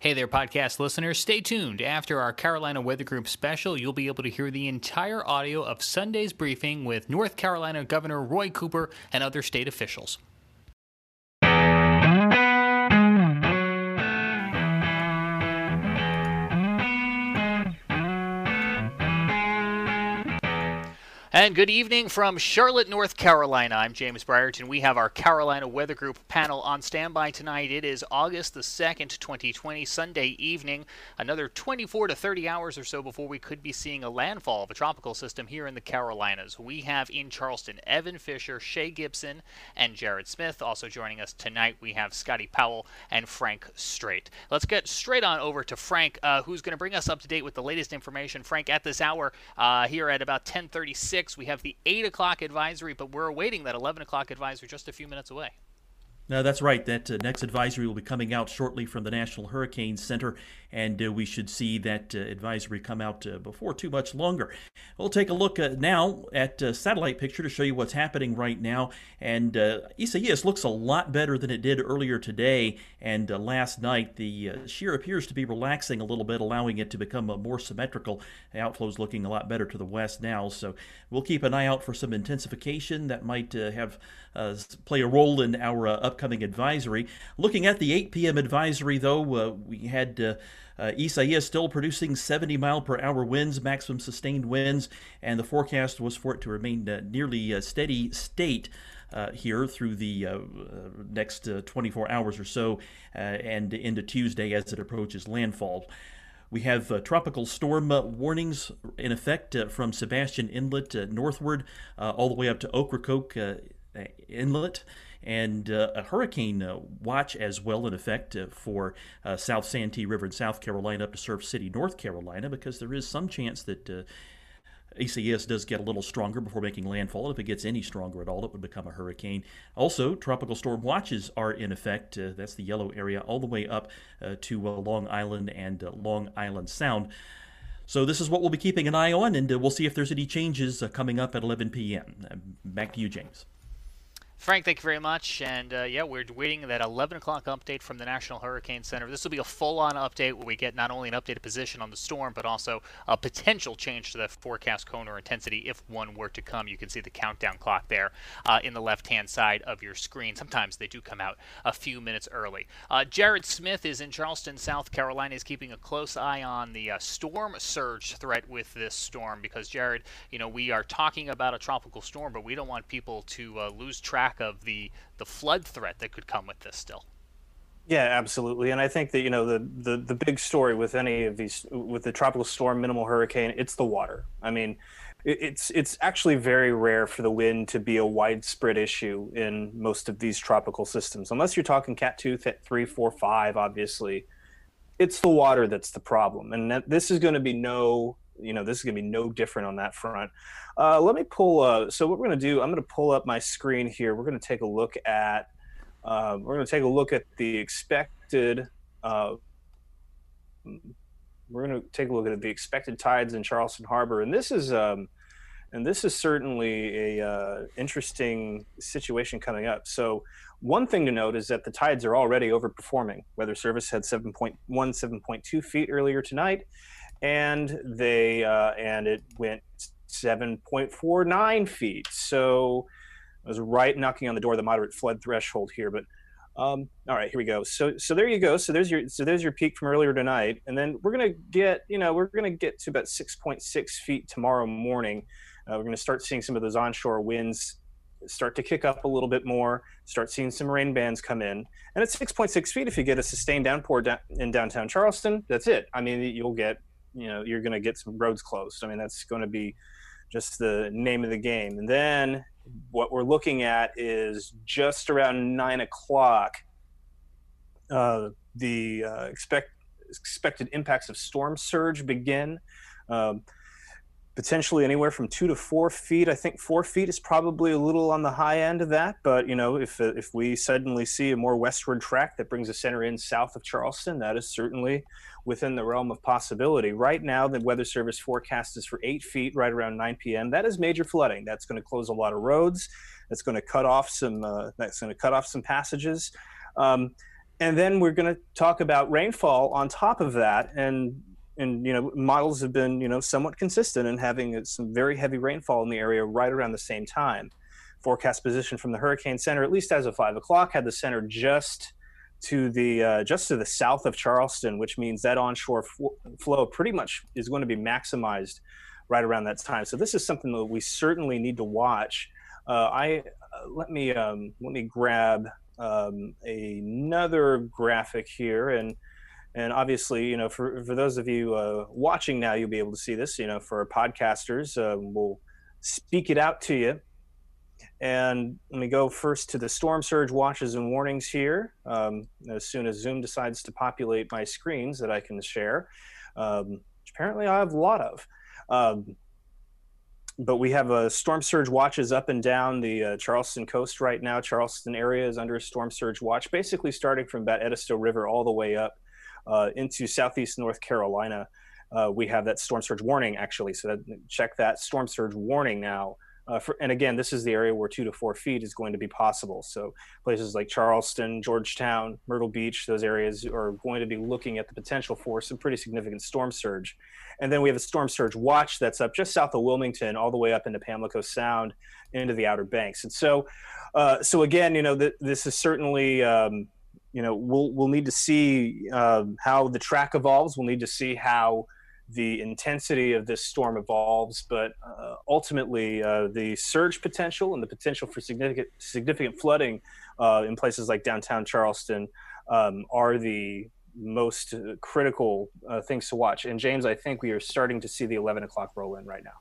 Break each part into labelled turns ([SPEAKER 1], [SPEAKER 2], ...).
[SPEAKER 1] Hey there, podcast listeners. Stay tuned. After our Carolina Weather Group special, you'll be able to hear the entire audio of Sunday's briefing with North Carolina Governor Roy Cooper and other state officials. And good evening from Charlotte, North Carolina. I'm James Brierton. We have our Carolina Weather Group panel on standby tonight. It is August the 2nd, 2020, Sunday evening. Another 24 to 30 hours or so before we could be seeing a landfall of a tropical system here in the Carolinas. We have in Charleston Evan Fisher, Shay Gibson, and Jared Smith. Also joining us tonight, we have Scotty Powell and Frank Strait. Let's get straight on over to Frank, uh, who's going to bring us up to date with the latest information. Frank, at this hour, uh, here at about 1036, we have the 8 o'clock advisory, but we're awaiting that 11 o'clock advisory just a few minutes away.
[SPEAKER 2] No, that's right. That uh, next advisory will be coming out shortly from the National Hurricane Center, and uh, we should see that uh, advisory come out uh, before too much longer. We'll take a look uh, now at satellite picture to show you what's happening right now. And uh, Isaias looks a lot better than it did earlier today and last night. The shear appears to be relaxing a little bit, allowing it to become more symmetrical. The outflow's looking a lot better to the west now, so we'll keep an eye out for some intensification that might have play a role in our up upcoming advisory. Looking at the 8 p.m. advisory, though, uh, we had uh, uh, Isaias still producing 70 mile per hour winds, maximum sustained winds, and the forecast was for it to remain uh, nearly a steady state. Uh, here through the uh, next uh, 24 hours or so uh, and into Tuesday as it approaches landfall. We have uh, tropical storm uh, warnings in effect from Sebastian Inlet northward all the way up to Ocracoke Inlet and uh, a hurricane uh, watch as well in effect uh, for uh, South Santee River in South Carolina up to Surf City, North Carolina, because there is some chance that uh, Isaias does get a little stronger before making landfall. If it gets any stronger at all, it would become a hurricane. Also, tropical storm watches are in effect. Uh, that's the yellow area all the way up to Long Island and Long Island Sound. So this is what we'll be keeping an eye on, and we'll see if there's any changes coming up at 11 p.m. back to you, James.
[SPEAKER 1] Frank, thank you very much. And uh, yeah, we're waiting that 11 o'clock update from the National Hurricane Center. This will be a full-on update where we get not only an updated position on the storm, but also a potential change to the forecast cone or intensity if one were to come. You can see the countdown clock there uh, in the left-hand side of your screen. Sometimes they do come out a few minutes early. Uh, Jared Smith is in Charleston, South Carolina. Is keeping a close eye on the uh, storm surge threat with this storm because Jared, you know, we are talking about a tropical storm, but we don't want people to uh, lose track track of the the flood threat that could come with this still.
[SPEAKER 3] Yeah, absolutely. And I think that you know the, the the big story with any of these with the tropical storm, minimal hurricane, it's the water. I mean, it's it's actually very rare for the wind to be a widespread issue in most of these tropical systems, unless you're talking Cat two, Cat three, four, five. Obviously, it's the water that's the problem, and that, this is going to be no you know this is going to be no different on that front. Uh, let me pull. Uh, so what we're going to do, I'm going to pull up my screen here. We're going to take a look at. Uh, we're going to take a look at the expected. Uh, we're going to take a look at the expected tides in Charleston Harbor, and this is. Um, and this is certainly a uh, interesting situation coming up. So, one thing to note is that the tides are already overperforming. Weather Service had 7.1, 7.2 feet earlier tonight, and they uh, and it went 7.49 feet. So I was right knocking on the door of the moderate flood threshold here. But um, all right, here we go. So so there you go. So there's your so there's your peak from earlier tonight, and then we're gonna get you know we're gonna get to about 6.6 feet tomorrow morning. Uh, we're gonna start seeing some of those onshore winds start to kick up a little bit more, start seeing some rain bands come in. And at 6.6 feet, if you get a sustained downpour in downtown Charleston, that's it. I mean, you'll get you know you're going to get some roads closed. I mean that's going to be just the name of the game. And then what we're looking at is just around nine o'clock. Uh, the uh, expect expected impacts of storm surge begin. Um, potentially anywhere from two to four feet. I think four feet is probably a little on the high end of that. But you know, if if we suddenly see a more westward track that brings a center in south of Charleston, that is certainly within the realm of possibility. Right now, the Weather Service forecast is for eight feet right around 9 p.m. That is major flooding. That's going to close a lot of roads. That's going to cut off some. Uh, that's going to cut off some passages. Um, and then we're going to talk about rainfall on top of that and and you know models have been you know somewhat consistent in having some very heavy rainfall in the area right around the same time. Forecast position from the hurricane center at least as of five o'clock had the center just to the uh, just to the south of charleston which means that onshore f- flow pretty much is going to be maximized right around that time. So this is something that we certainly need to watch. Uh, i uh, let me um, let me grab um, another graphic here and and obviously you know for, for those of you uh, watching now you'll be able to see this you know for podcasters uh, we'll speak it out to you and let me go first to the storm surge watches and warnings here um, as soon as zoom decides to populate my screens that i can share um, which apparently i have a lot of um, but we have a storm surge watches up and down the uh, Charleston coast right now. Charleston area is under a storm surge watch, basically starting from about Edisto River all the way up uh, into southeast North Carolina. Uh, we have that storm surge warning actually. So that, check that storm surge warning now. Uh, for, and again, this is the area where two to four feet is going to be possible. So places like Charleston, Georgetown, Myrtle Beach, those areas are going to be looking at the potential for some pretty significant storm surge. And then we have a storm surge watch that's up just south of Wilmington, all the way up into Pamlico Sound, into the Outer Banks. And so, uh, so again, you know, th- this is certainly, um, you know, we'll we'll need to see um, how the track evolves. We'll need to see how the intensity of this storm evolves, but uh, ultimately, uh, the surge potential and the potential for significant significant flooding uh, in places like downtown Charleston um, are the most uh, critical uh, things to watch. And James, I think we are starting to see the 11 o'clock roll in right now.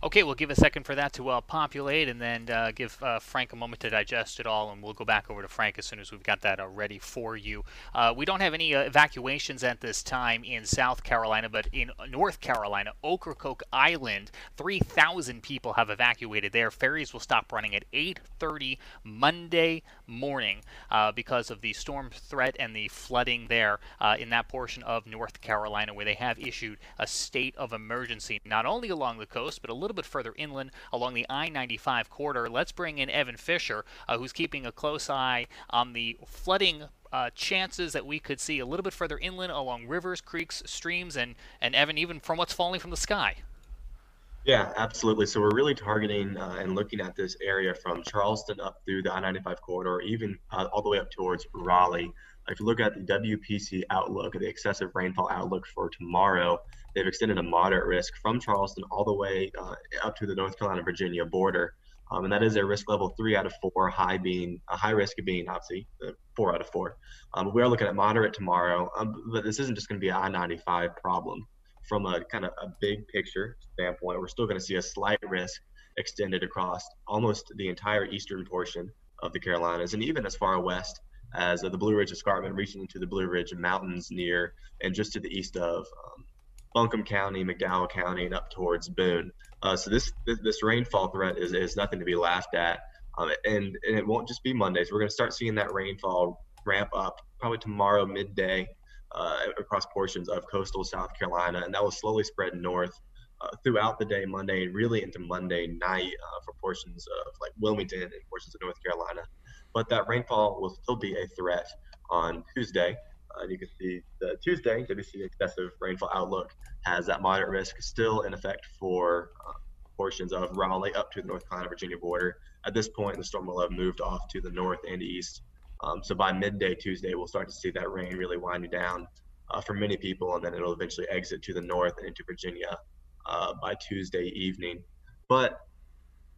[SPEAKER 1] Okay, we'll give a second for that to uh, populate and then uh, give uh, Frank a moment to digest it all, and we'll go back over to Frank as soon as we've got that uh, ready for you. Uh, we don't have any uh, evacuations at this time in South Carolina, but in North Carolina, Ocracoke Island, 3,000 people have evacuated there. Ferries will stop running at 8:30 Monday morning because of the storm threat and the flooding there in that portion of North Carolina, where they have issued a state of emergency, not only along the coast, but a little little bit further inland along the I 95 corridor. Let's bring in Evan Fisher, uh, who's keeping a close eye on the flooding uh, chances that we could see a little bit further inland along rivers, creeks, streams, and, and Evan, even from what's falling from the sky.
[SPEAKER 4] Yeah, absolutely. So we're really targeting uh, and looking at this area from Charleston up through the I 95 corridor, even uh, all the way up towards Raleigh. If you look at the WPC outlook, the excessive rainfall outlook for tomorrow, they've extended a moderate risk from Charleston all the way uh, up to the North Carolina Virginia border. Um, and that is a risk level three out of four, high being a high risk of being obviously uh, four out of four. Um, we are looking at moderate tomorrow, um, but this isn't just going to be an I-95 problem. From a kind of a big picture standpoint, we're still going to see a slight risk extended across almost the entire eastern portion of the Carolinas and even as far west as uh, the Blue Ridge Escarpment reaching into the Blue Ridge Mountains near and just to the east of um, Buncombe County, McDowell County, and up towards Boone. Uh, so this, this, rainfall threat is, is nothing to be laughed at, um, and and it won't just be Mondays. We're going to start seeing that rainfall ramp up probably tomorrow midday uh, across portions of coastal South Carolina, and that will slowly spread north uh, throughout the day Monday and really into Monday night uh, for portions of like Wilmington and portions of North Carolina. But that rainfall will still be a threat on Tuesday. Uh, you can see the Tuesday WPC excessive rainfall outlook has that moderate risk still in effect for uh, portions of Raleigh up to the North Carolina Virginia border. At this point, the storm will have moved off to the north and east. Um, so by midday Tuesday, we'll start to see that rain really winding down uh, for many people, and then it'll eventually exit to the north and into Virginia uh, by Tuesday evening. But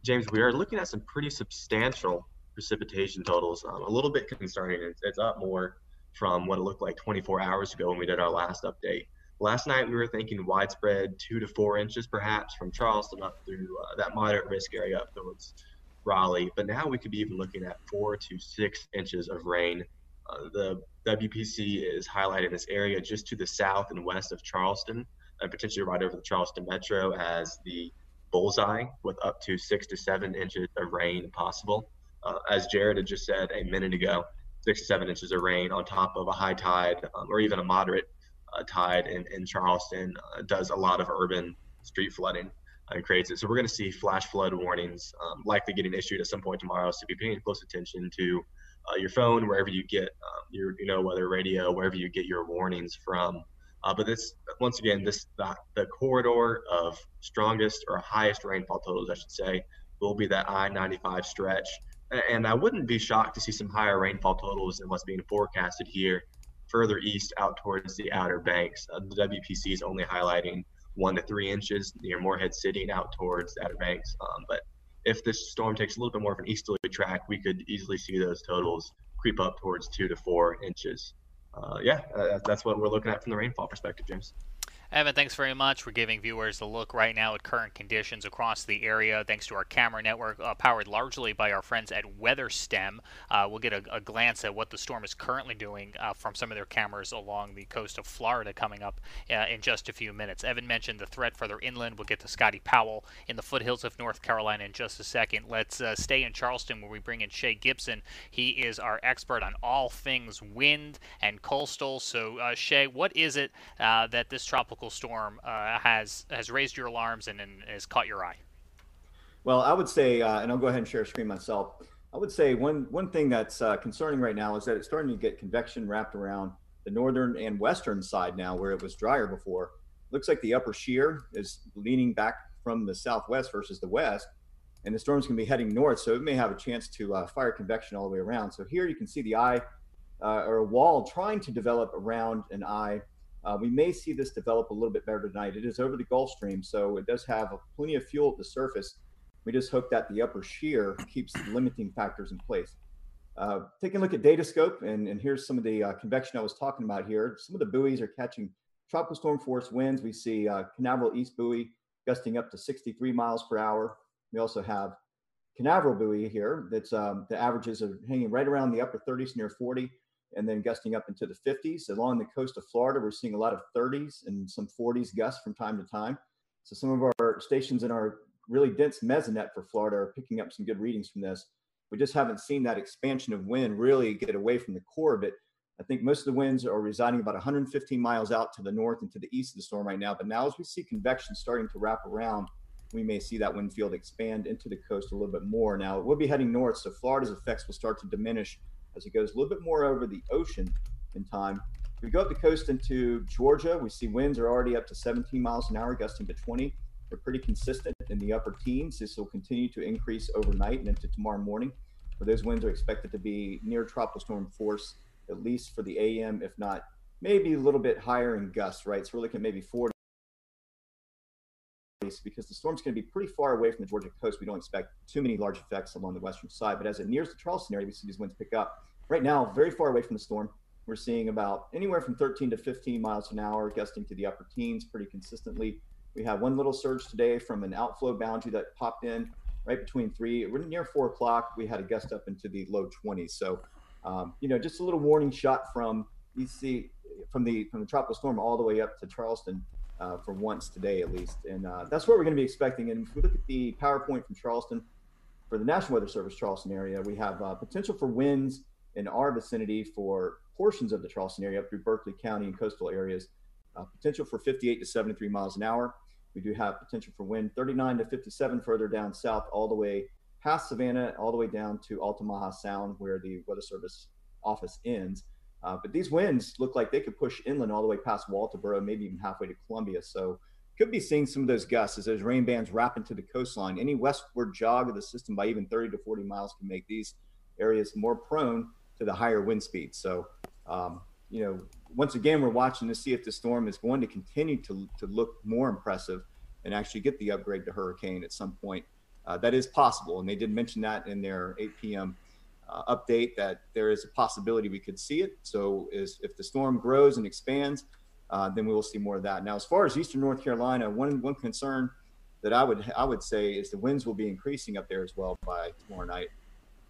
[SPEAKER 4] James, we are looking at some pretty substantial precipitation totals. Um, a little bit concerning. It's, it's up more from what it looked like 24 hours ago when we did our last update. Last night we were thinking widespread two to four inches perhaps from Charleston up through uh, that moderate risk area up towards Raleigh, but now we could be even looking at four to six inches of rain. Uh, the WPC is highlighting this area just to the south and west of Charleston, and potentially right over the Charleston Metro as the bullseye with up to six to seven inches of rain possible. Uh, as Jared had just said a minute ago, six to seven inches of rain on top of a high tide um, or even a moderate uh, tide in, in Charleston uh, does a lot of urban street flooding and creates it. So we're going to see flash flood warnings um, likely getting issued at some point tomorrow. So be paying close attention to uh, your phone, wherever you get um, your you know weather radio, wherever you get your warnings from. Uh, but this once again, this the, the corridor of strongest or highest rainfall totals, I should say, will be that I-95 stretch. And I wouldn't be shocked to see some higher rainfall totals than what's being forecasted here further east out towards the Outer Banks. Uh, the WPC is only highlighting one to three inches near Morehead City and out towards the Outer Banks. Um, but if this storm takes a little bit more of an easterly track, we could easily see those totals creep up towards two to four inches. Uh, yeah, uh, that's what we're looking at from the rainfall perspective, James.
[SPEAKER 1] Evan, thanks very much for giving viewers a look right now at current conditions across the area. Thanks to our camera network, uh, powered largely by our friends at WeatherStem. Uh, we'll get a, a, glance at what the storm is currently doing uh, from some of their cameras along the coast of Florida coming up uh, in just a few minutes. Evan mentioned the threat further inland. We'll get to Scotty Powell in the foothills of North Carolina in just a second. Let's uh, stay in Charleston where we bring in Shay Gibson. He is our expert on all things wind and coastal. So, uh, Shay, what is it that this tropical tropical storm uh, has has raised your alarms and, and, has caught your eye?
[SPEAKER 5] Well, I would say, uh, and I'll go ahead and share a screen myself. I would say one one thing that's uh, concerning right now is that it's starting to get convection wrapped around the northern and western side now, where it was drier before. Looks like the upper shear is leaning back from the southwest versus the west, and the storm's going to be heading north, so it may have a chance to uh, fire convection all the way around. So here you can see the eye uh, or a wall trying to develop around an eye uh, we may see this develop a little bit better tonight. It is over the Gulf Stream, so it does have plenty of fuel at the surface. We just hope that the upper shear keeps limiting factors in place. Uh, taking a look at Datascope, and, and here's some of the uh, convection I was talking about here. Some of the buoys are catching tropical storm force winds. We see uh, Canaveral East buoy gusting up to 63 miles per hour. We also have Canaveral buoy here. That's um, the averages are hanging right around the upper 30s near 40 and then gusting up into the 50s. Along the coast of Florida, we're seeing a lot of 30s and some 40s gusts from time to time. So some of our stations in our really dense mesonet for Florida are picking up some good readings from this. We just haven't seen that expansion of wind really get away from the core of it. I think most of the winds are residing about 115 miles out to the north and to the east of the storm right now. But now, as we see convection starting to wrap around, we may see that wind field expand into the coast a little bit more. Now, we'll be heading north, so Florida's effects will start to diminish as it goes a little bit more over the ocean in time. we go up the coast into Georgia, we see winds are already up to 17 miles an hour, gusting to 20. They're pretty consistent in the upper teens. This will continue to increase overnight and into tomorrow morning. But those winds are expected to be near tropical storm force, at least for the AM, if not maybe a little bit higher in gusts, right? So we're looking at maybe 40 because the storm's going to be pretty far away from the Georgia coast. We don't expect too many large effects along the western side, but as it nears the Charleston area, we see these winds pick up. Right now, very far away from the storm, we're seeing about anywhere from 13 to 15 miles an hour, gusting to the upper teens pretty consistently. We have one little surge today from an outflow boundary that popped in right between three, near four o'clock. We had a gust up into the low 20s. So, um, you know, just a little warning shot from see from the from the tropical storm all the way up to Charleston uh, for once today at least. And uh, that's what we're going to be expecting. And if we look at the PowerPoint from Charleston for the National Weather Service Charleston area, we have uh, potential for winds in our vicinity for portions of the Charleston area up through Berkeley County and coastal areas. Uh, potential for 58 to 73 miles an hour. We do have potential for wind 39 to 57 further down south, all the way past Savannah, all the way down to Altamaha Sound, where the Weather Service office ends. Uh, but these winds look like they could push inland all the way past Walterboro, maybe even halfway to Columbia. So could be seeing some of those gusts as those rain bands wrap into the coastline. Any westward jog of the system by even 30 to 40 miles can make these areas more prone to the higher wind speeds. So, um, you know, once again, we're watching to see if the storm is going to continue to, to look more impressive and actually get the upgrade to hurricane at some point. Uh, that is possible. And they did mention that in their 8 p.m uh, update that there is a possibility we could see it. So is, if the storm grows and expands, uh, then we will see more of that. Now, as far as eastern North Carolina, one one concern that I would I would say is the winds will be increasing up there as well by tomorrow night.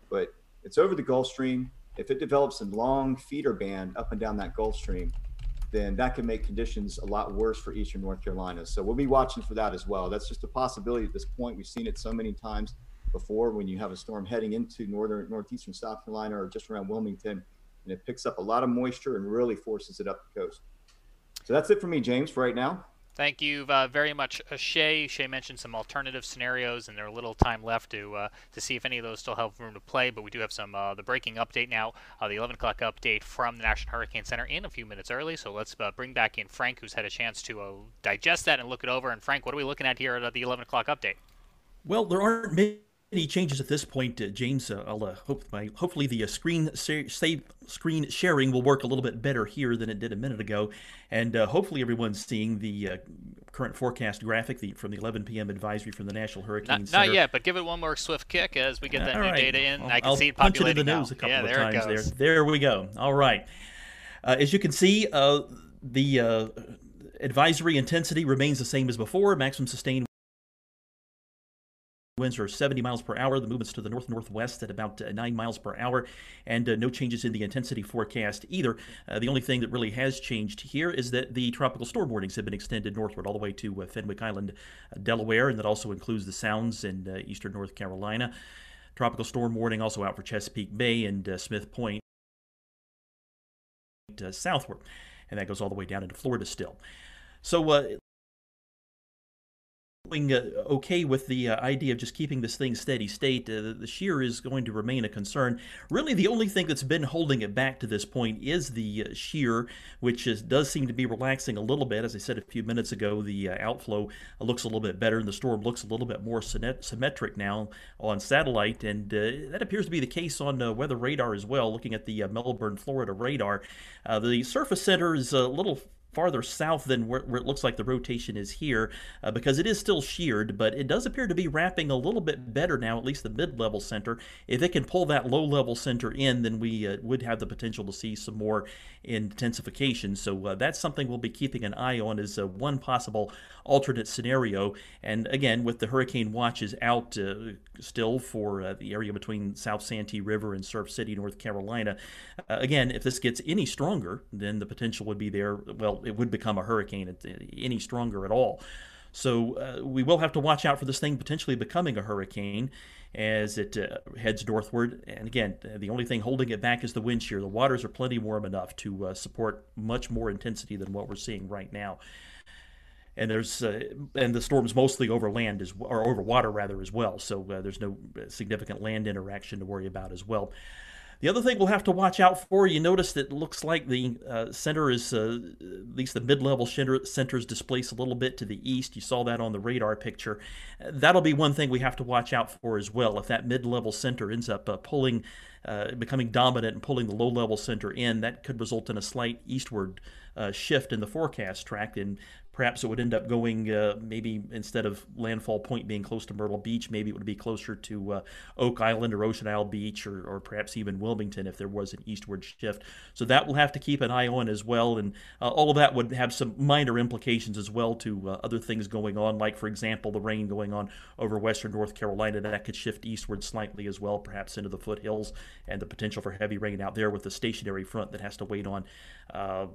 [SPEAKER 5] But it's over the Gulf Stream. If it develops a long feeder band up and down that Gulf Stream, then that can make conditions a lot worse for eastern North Carolina. So we'll be watching for that as well. That's just a possibility at this point. We've seen it so many times before when you have a storm heading into northern, northeastern South Carolina or just around Wilmington, and it picks up a lot of moisture and really forces it up the coast. So that's it for me, James, for right now.
[SPEAKER 1] Thank you uh, very much, uh, Shay. Shay mentioned some alternative scenarios, and there's a little time left to uh, to see if any of those still have room to play. But we do have some uh, the breaking update now, uh, the 11 o'clock update from the National Hurricane Center in a few minutes early. So let's uh, bring back in Frank, who's had a chance to digest that and look it over. And Frank, what are we looking at here at the 11 o'clock update?
[SPEAKER 2] Well, there aren't many any changes at this point, uh, James? Uh, I'll uh, hope my, hopefully the uh, screen save screen sharing will work a little bit better here than it did a minute ago, and uh, hopefully everyone's seeing the uh, current forecast graphic the, from the 11 p.m. advisory from the National Hurricane
[SPEAKER 1] not,
[SPEAKER 2] Center.
[SPEAKER 1] Not yet, but give it one more swift kick as we get that new data in.
[SPEAKER 2] I'll,
[SPEAKER 1] I can
[SPEAKER 2] I'll
[SPEAKER 1] see it
[SPEAKER 2] punch it in the
[SPEAKER 1] now.
[SPEAKER 2] news a couple
[SPEAKER 1] yeah,
[SPEAKER 2] of
[SPEAKER 1] there
[SPEAKER 2] times.
[SPEAKER 1] There,
[SPEAKER 2] there we go. All right. as you can see, the advisory intensity remains the same as before. Maximum sustained winds are 70 miles per hour. The movements to the north northwest at about uh, 9 miles per hour, and uh, no changes in the intensity forecast either. Uh, the only thing that really has changed here is that the tropical storm warnings have been extended northward all the way to uh, Fenwick Island, uh, Delaware, and that also includes the Sounds uh, eastern North Carolina. Tropical storm warning also out for Chesapeake Bay and Smith Point southward, and that goes all the way down into Florida still. So uh, okay with the uh, idea of just keeping this thing steady state. Uh, the shear is going to remain a concern. Really, the only thing that's been holding it back to this point is the uh, shear, which is, does seem to be relaxing a little bit. As I said a few minutes ago, the uh, outflow looks a little bit better, and the storm looks a little bit more symmetric now on satellite, and uh, that appears to be the case on weather radar as well. Looking at the Melbourne, Florida radar, the surface center is a little farther south than where, where, it looks like the rotation is here uh, because it is still sheared, but it does appear to be wrapping a little bit better now, at least the mid-level center. If it can pull that low-level center in, then we uh, would have the potential to see some more intensification. So uh, that's something we'll be keeping an eye on as uh, one possible alternate scenario. And again, with the hurricane watches out uh, still for uh, the area between South Santee River and Surf City, North Carolina, again, if this gets any stronger, then the potential would be there. Well, it would become a hurricane any stronger at all. So uh, we will have to watch out for this thing potentially becoming a hurricane as it uh, heads northward. And again, the only thing holding it back is the wind shear. The waters are plenty warm enough to uh, support much more intensity than what we're seeing right now. And there's uh, and the storm's mostly over land as or over water rather as well. So uh, there's no significant land interaction to worry about as well. The other thing we'll have to watch out for, you notice that it looks like the uh, center is, uh, at least the mid-level center, center is displaced a little bit to the east. You saw that on the radar picture. That'll be one thing we have to watch out for as well. If that mid-level center ends up uh, pulling, uh, becoming dominant and pulling the low-level center in, that could result in a slight eastward uh, shift in the forecast track and perhaps it would end up going uh, maybe instead of landfall point being close to Myrtle Beach, maybe it would be closer to uh, Oak Island or Ocean Isle Beach or, or perhaps even Wilmington if there was an eastward shift. So that we'll have to keep an eye on as well. And uh, all of that would have some minor implications as well to uh, other things going on, like, for example, the rain going on over western North Carolina. That could shift eastward slightly as well, perhaps into the foothills, and the potential for heavy rain out there with the stationary front that has to wait on uh,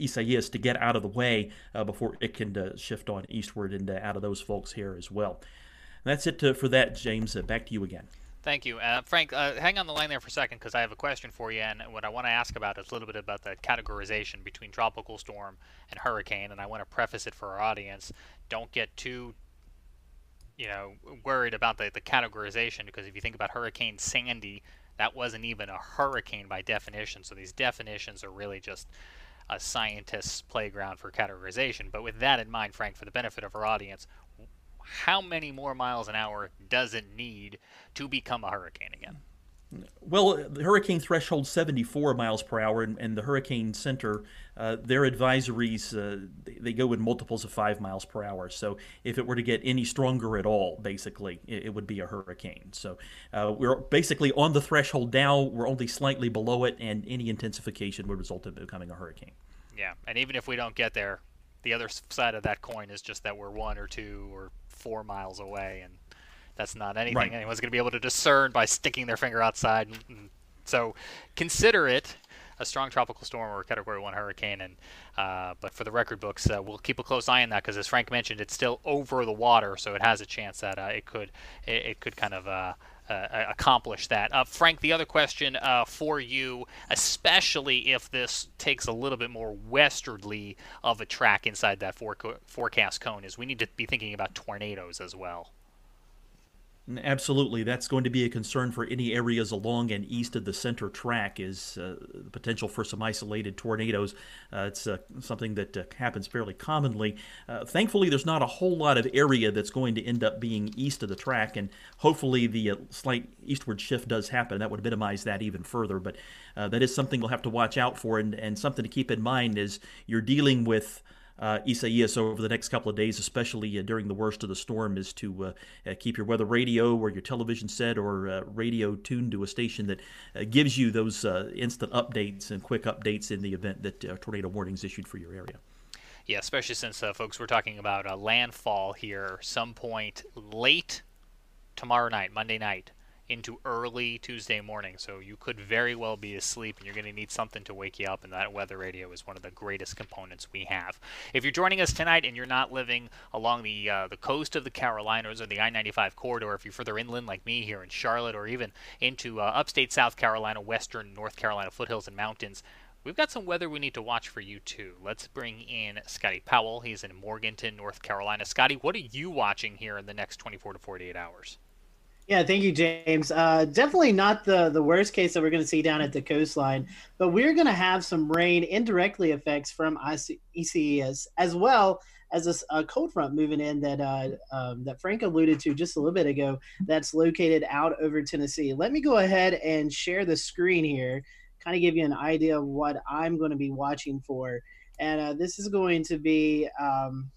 [SPEAKER 2] Isaias to get out of the way uh, before it can uh, shift on eastward and uh, out of those folks here as well. And that's it uh, for that, James. Uh, back to you again.
[SPEAKER 1] Thank you. Uh, Frank, hang on the line there for a second because I have a question for you. And what I want to ask about is a little bit about the categorization between tropical storm and hurricane. And I want to preface it for our audience. Don't get too you know, worried about the, the categorization because if you think about Hurricane Sandy, that wasn't even a hurricane by definition. So these definitions are really just a scientist's playground for categorization. But with that in mind, Frank, for the benefit of our audience, how many more miles an hour does it need to become a hurricane again?
[SPEAKER 2] Well, the hurricane threshold 74 miles per hour, and, and the hurricane center, uh, their advisories, uh, they, they, go in multiples of five miles per hour. So if it were to get any stronger at all, basically, it, it would be a hurricane. So uh, we're basically on the threshold now. We're only slightly below it, and any intensification would result in becoming a hurricane.
[SPEAKER 1] Yeah, and even if we don't get there, the other side of that coin is just that we're one or two or four miles away, and that's not anything right. anyone's going to be able to discern by sticking their finger outside. So consider it a strong tropical storm or a Category One hurricane. And uh, but for the record books, uh, we'll keep a close eye on that because, as Frank mentioned, it's still over the water, so it has a chance that uh, it could it, it, could kind of uh, uh, accomplish that. Uh, Frank, the other question uh, for you, especially if this takes a little bit more westerly of a track inside that forecast cone, is we need to be thinking about tornadoes as well.
[SPEAKER 2] Absolutely, that's going to be a concern for any areas along and east of the center track. Is uh, the potential for some isolated tornadoes? Uh, it's uh, something that uh, happens fairly commonly. Uh, thankfully, there's not a whole lot of area that's going to end up being east of the track, and hopefully, the uh, slight eastward shift does happen. That would minimize that even further. But that is something we'll have to watch out for, and, and something to keep in mind as you're dealing with uh, Isaias over the next couple of days, especially uh, during the worst of the storm, is to uh, uh keep your weather radio or your television set or uh, radio tuned to a station that uh, gives you those instant updates and quick updates in the event that tornado warnings issued for your area.
[SPEAKER 1] Yeah, especially since, folks, we're talking about a landfall here some point late tomorrow night, Monday night into early Tuesday morning. So you could very well be asleep and you're going to need something to wake you up. And that weather radio is one of the greatest components we have. If you're joining us tonight and you're not living along the uh, the coast of the Carolinas or the I-95 corridor, if you're further inland like me here in Charlotte or even into uh, upstate South Carolina, western North Carolina foothills and mountains. We've got some weather we need to watch for you too. Let's bring in Scotty Powell. He's in Morganton, North Carolina. Scotty, what are you watching here in the next 24 to 48 hours?
[SPEAKER 6] Yeah, thank you, James. Uh, definitely not the the worst case that we're going to see down at the coastline, but we're going to have some rain indirectly effects from Isaias as well as a, a cold front moving in that uh, um, that Frank alluded to just a little bit ago. That's located out over Tennessee. Let me go ahead and share the screen here, kind of give you an idea of what I'm going to be watching for, and uh, this is going to be. Um,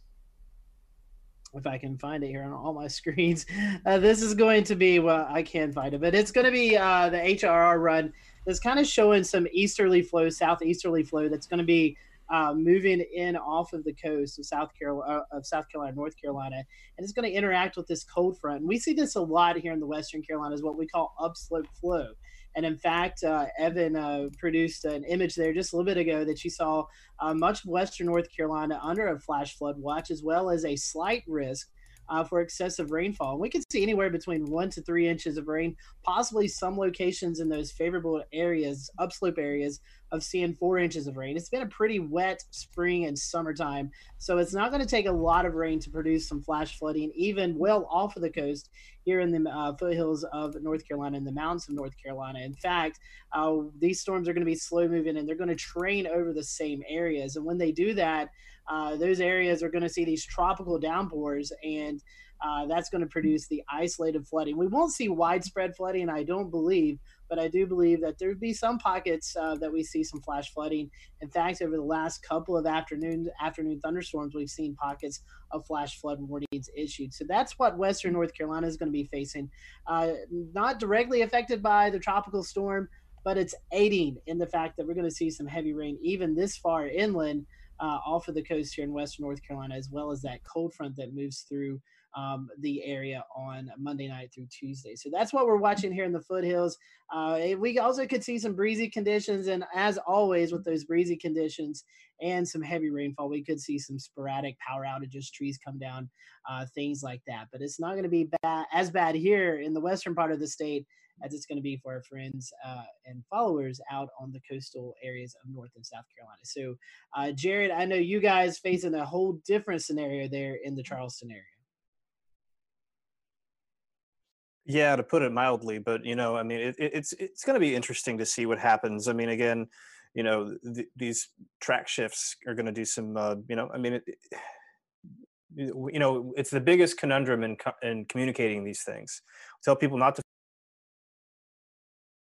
[SPEAKER 6] if I can find it here on all my screens. Uh, this is going to be, well, I can't find it, but it's going to be uh, the HRR run that's kind of showing some easterly flow, southeasterly flow that's going to be uh, moving in off of the coast of South Carolina, uh, of South Carolina, North Carolina, and it's going to interact with this cold front. And we see this a lot here in the Western Carolinas, what we call upslope flow. And in fact, uh, Evan uh, produced an image there just a little bit ago that you saw uh, much of western North Carolina under a flash flood watch, as well as a slight risk uh, for excessive rainfall. We could see anywhere between one to three inches of rain, possibly some locations in those favorable areas, upslope areas, of seeing four inches of rain. It's been a pretty wet spring and summertime, so it's not going to take a lot of rain to produce some flash flooding, even well off of the coast here in the uh, foothills of North Carolina and the mountains of North Carolina. In fact, uh, these storms are going to be slow moving and they're going to train over the same areas. And when they do that, uh, those areas are going to see these tropical downpours and uh, that's going to produce the isolated flooding. We won't see widespread flooding, I don't believe, but I do believe that there would be some pockets uh, that we see some flash flooding. In fact, over the last couple of afternoon afternoon thunderstorms, we've seen pockets of flash flood warnings issued. So that's what Western North Carolina is going to be facing. Uh, not directly affected by the tropical storm, but it's aiding in the fact that we're going to see some heavy rain even this far inland. Uh, off of the coast here in western North Carolina, as well as that cold front that moves through um, the area on Monday night through Tuesday. So that's what we're watching here in the foothills. Uh, we also could see some breezy conditions, and as always with those breezy conditions and some heavy rainfall, we could see some sporadic power outages, trees come down, uh, things like that. But it's not going to be bad, as bad here in the western part of the state as it's going to be for our friends uh, and followers out on the coastal areas of North and South Carolina. So, uh, Jared, I know you guys facing a whole different scenario there in the Charleston area.
[SPEAKER 3] Yeah, to put it mildly, but you know, I mean, it, it's it's going to be interesting to see what happens. I mean, again, you know, th- these track shifts are going to do some. Uh, you know, I mean, it, you know, it's the biggest conundrum in in communicating these things. Tell people not to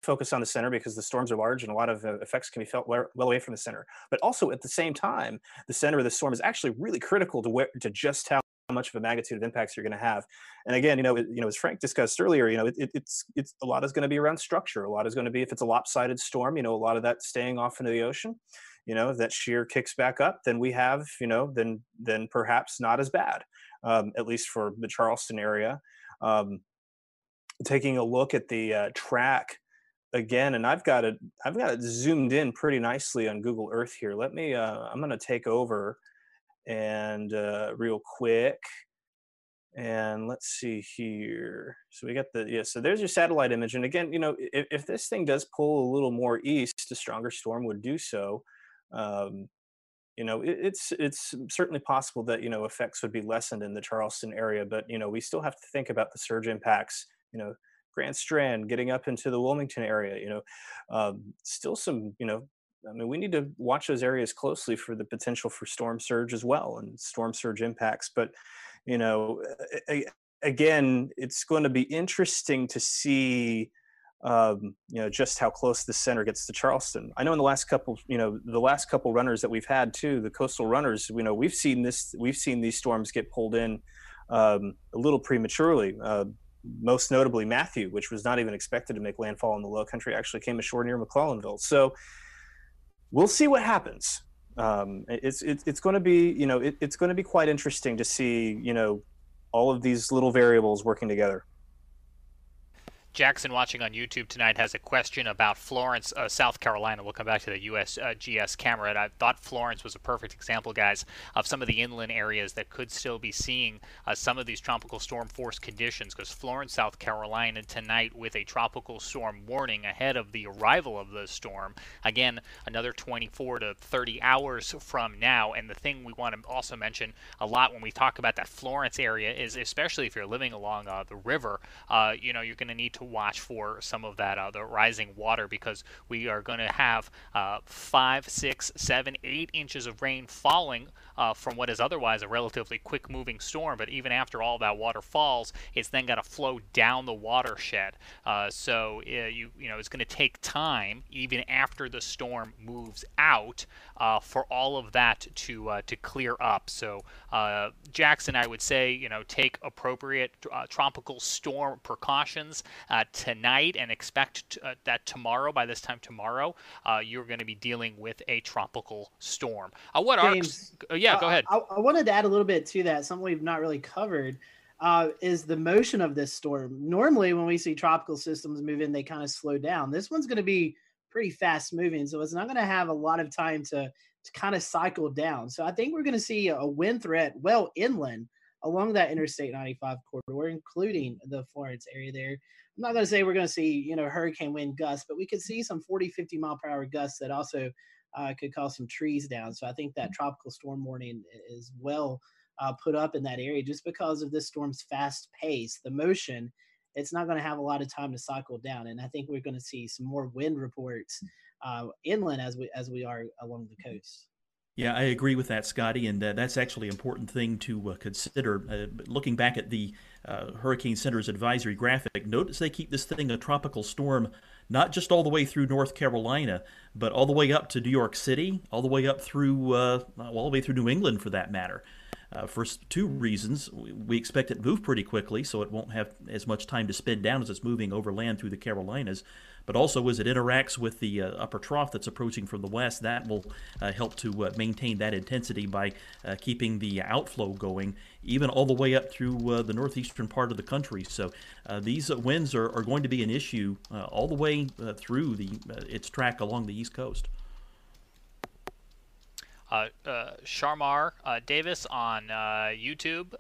[SPEAKER 3] focus on the center because the storms are large and a lot of uh, effects can be felt well, away from the center. But also at the same time, the center of the storm is actually really critical to where to just how much of a magnitude of impacts you're going to have. And again, you know, it, you know, as Frank discussed earlier, you know, it, it's it's a lot is going to be around structure. A lot is going to be if it's a lopsided storm, you know, a lot of that staying off into the ocean. You know, if that shear kicks back up, then we have, you know, then then perhaps not as bad, um, at least for the Charleston area. Um, taking a look at the uh, track again, and I've got it, I've got it zoomed in pretty nicely on Google Earth here. Let me, uh, I'm going to take over and uh, real quick And let's see here. So we got the yeah. So there's your satellite image. And again, you know, if, if this thing does pull a little more east, a stronger storm would do so. Um, you know, it, it's it's certainly possible that you know effects would be lessened in the Charleston area, but you know, we still have to think about the surge impacts. You know, Grand Strand, getting up into the Wilmington area. You know, um, still some you know I mean, we need to watch those areas closely for the potential for storm surge as well and storm surge impacts. But, you know, again, it's going to be interesting to see, um, you know, just how close the center gets to Charleston. I know in the last couple, you know, the last couple runners that we've had too, the coastal runners, you know, we've seen this, we've seen these storms get pulled in um, a little prematurely. Uh, most notably Matthew, which was not even expected to make landfall in the Low Country, actually came ashore near McClellanville. So we'll see what happens. Um, it's, it's, it's going to be, you know, it, it's going to be quite interesting to see, you know, all of these little variables working together.
[SPEAKER 1] Jackson, watching on YouTube tonight, has a question about Florence, uh, South Carolina. We'll come back to the USGS uh, camera. And I thought Florence was a perfect example, guys, of some of the inland areas that could still be seeing uh, some of these tropical storm force conditions. Because Florence, South Carolina, tonight with a tropical storm warning ahead of the arrival of the storm. Again, another 24 to 30 hours from now. And the thing we want to also mention a lot when we talk about that Florence area is, especially if you're living along uh, the river, uh, you know, you're going to need to watch for some of that uh, the rising water because we are going to have uh, five, six, seven, eight inches of rain falling uh, from what is otherwise a relatively quick moving storm. But even after all that water falls, it's then got to flow down the watershed. Uh, so uh, you you know it's going to take time even after the storm moves out uh, for all of that to uh, to clear up. So uh, Jackson, I would say you know take appropriate tropical storm precautions tonight and expect that tomorrow by this time tomorrow you're going to be dealing with a tropical storm. what
[SPEAKER 6] James,
[SPEAKER 1] are yeah, go ahead.
[SPEAKER 6] I, I, wanted to add a little bit to that. Something we've not really covered uh, is the motion of this storm. Normally, when we see tropical systems move in, they kind of slow down. This one's going to be pretty fast moving, so it's not going to have a lot of time to to kind of cycle down. So I think we're going to see a wind threat well inland along that Interstate 95 corridor, including the Florence area there. I'm not going to say we're going to see, you know, hurricane wind gusts, but we could see some 40, 50 mile per hour gusts that also uh, could cause some trees down. So I think that tropical storm warning is well uh, put up in that area just because of this storm's fast pace, the motion. It's not going to have a lot of time to cycle down, and I think we're going to see some more wind reports uh, inland as we as we are along the coast.
[SPEAKER 2] Yeah, I agree with that, Scotty, and uh, that's actually an important thing to uh, consider. Uh, looking back at the uh, Hurricane Center's advisory graphic, notice they keep this thing a tropical storm not just all the way through North Carolina, but all the way up to New York City, all the way up through, uh, all the way through New England for that matter. Uh, for two reasons. We expect it to move pretty quickly, so it won't have as much time to spin down as it's moving overland through the Carolinas but also as it interacts with the uh, upper trough that's approaching from the west, that will uh, help to uh, maintain that intensity by uh, keeping the outflow going, even all the way up through uh, the northeastern part of the country. So uh, these winds are, are, going to be an issue all the way through the its track along the east coast.
[SPEAKER 1] Uh, uh, Sharmar uh, Davis on uh, YouTube.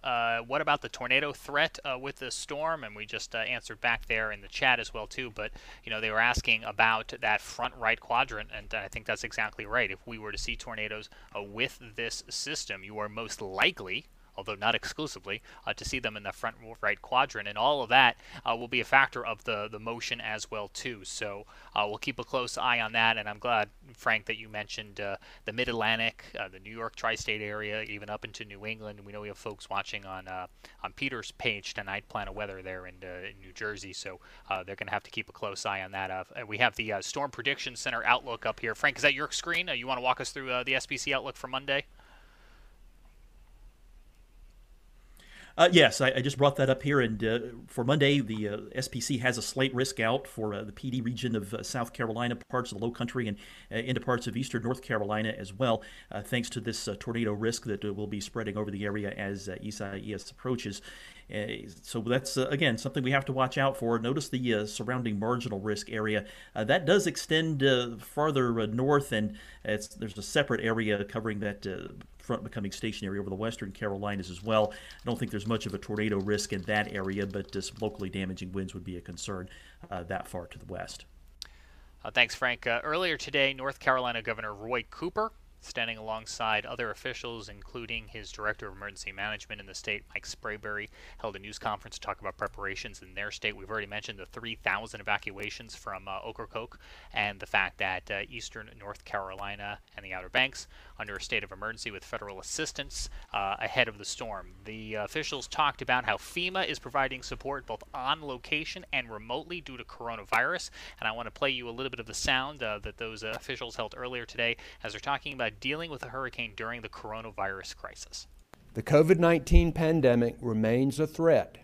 [SPEAKER 1] What about the tornado threat with the storm? And we just answered back there in the chat as well too. But you know they were asking about that front right quadrant, and I think that's exactly right. If we were to see tornadoes with this system, you are most likely although not exclusively, uh, to see them in the front right quadrant. And all of that uh, will be a factor of the, the motion as well too. So uh, we'll keep a close eye on that. And I'm glad, Frank, that you mentioned uh, the Mid-Atlantic, uh, the New York tri-state area, even up into New England. We know we have folks watching on uh, on Peter's page tonight, Planet Weather there in, in New Jersey. So they're going to have to keep a close eye on that. we have the Storm Prediction Center outlook up here. Frank, is that your screen? you want to walk us through the SPC outlook for Monday?
[SPEAKER 2] Uh, yes, I, I, just brought that up here. And uh, for Monday, the uh, SPC has a slight risk out for uh, Pee Dee region of uh, South Carolina, parts of the Low Country, and uh, into parts of eastern North Carolina as well, thanks to this tornado risk that will be spreading over the area as Isaias approaches. Uh, so that's uh, again something we have to watch out for. Notice the uh, surrounding marginal risk area uh, that does extend uh, farther uh, north, and there's a separate area covering that front becoming stationary over the western Carolinas as well. I don't think there's much of a tornado risk in that area, but locally damaging winds would be a concern that far to the west.
[SPEAKER 1] thanks, Frank. earlier today, North Carolina Governor Roy Cooper standing alongside other officials, including his director of emergency management in the state, Mike Sprayberry, held a news conference to talk about preparations in their state. We've already mentioned the 3,000 evacuations from uh, Ocracoke and the fact that uh, eastern North Carolina and the Outer Banks under a state of emergency with federal assistance uh, ahead of the storm. The officials talked about how FEMA is providing support both on location and remotely due to coronavirus. And I want to play you a little bit of the sound uh, that those uh, officials held earlier today as they're talking about dealing with a hurricane during the coronavirus crisis.
[SPEAKER 7] The COVID 19 pandemic remains a threat,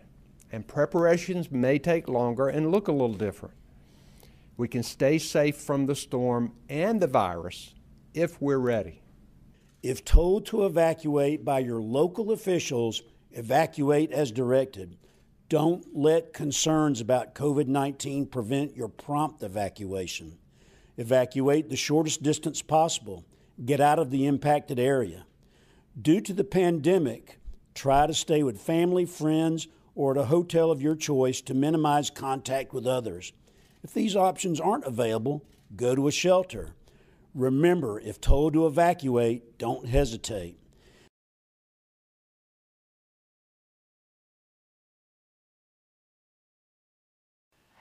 [SPEAKER 7] and preparations may take longer and look a little different. We can stay safe from the storm and the virus if we're ready.
[SPEAKER 8] If told to evacuate by your local officials, evacuate as directed. Don't let concerns about COVID 19 prevent your prompt evacuation. Evacuate the shortest distance possible. Get out of the impacted area. Due to the pandemic, try to stay with family, friends, or at a hotel of your choice to minimize contact with others. If these options aren't available, go to a shelter. Remember, if told to evacuate, don't hesitate.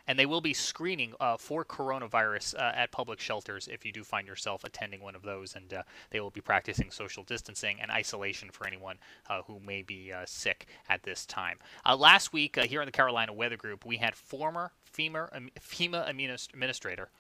[SPEAKER 1] And they will be screening uh, for coronavirus uh, at public shelters if you do find yourself attending one of those, and uh, they will be practicing social distancing and isolation for anyone uh, who may be uh, sick at this time. Uh, last week here in the Carolina Weather Group, we had former FEMA, um, FEMA administrator.